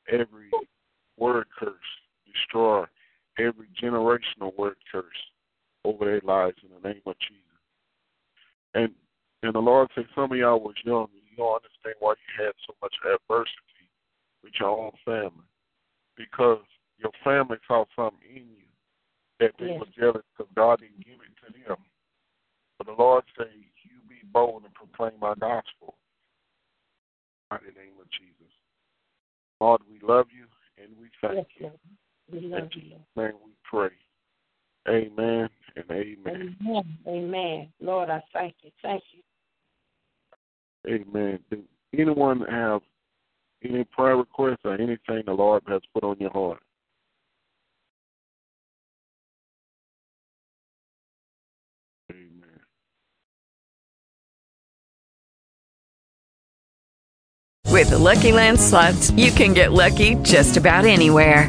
every word curse, destroy every generational word curse over their lives in the name of Jesus. And and the Lord said some of y'all was young you don't understand why you had so much adversity with your own family. Because your family saw something in you that they Yes. were jealous because God didn't give it to them. But the Lord said, You be bold and proclaim my gospel. In the name of Jesus. Lord, we love you and we thank Yes, you. Lord. We In love you, Jesus' Lord. name we pray. Amen and amen. Amen. Amen. Lord, I thank you. Thank you. Amen. Do anyone have any prayer requests or anything the Lord has put on your heart? Amen. With the Lucky Land slots, you can get lucky just about anywhere.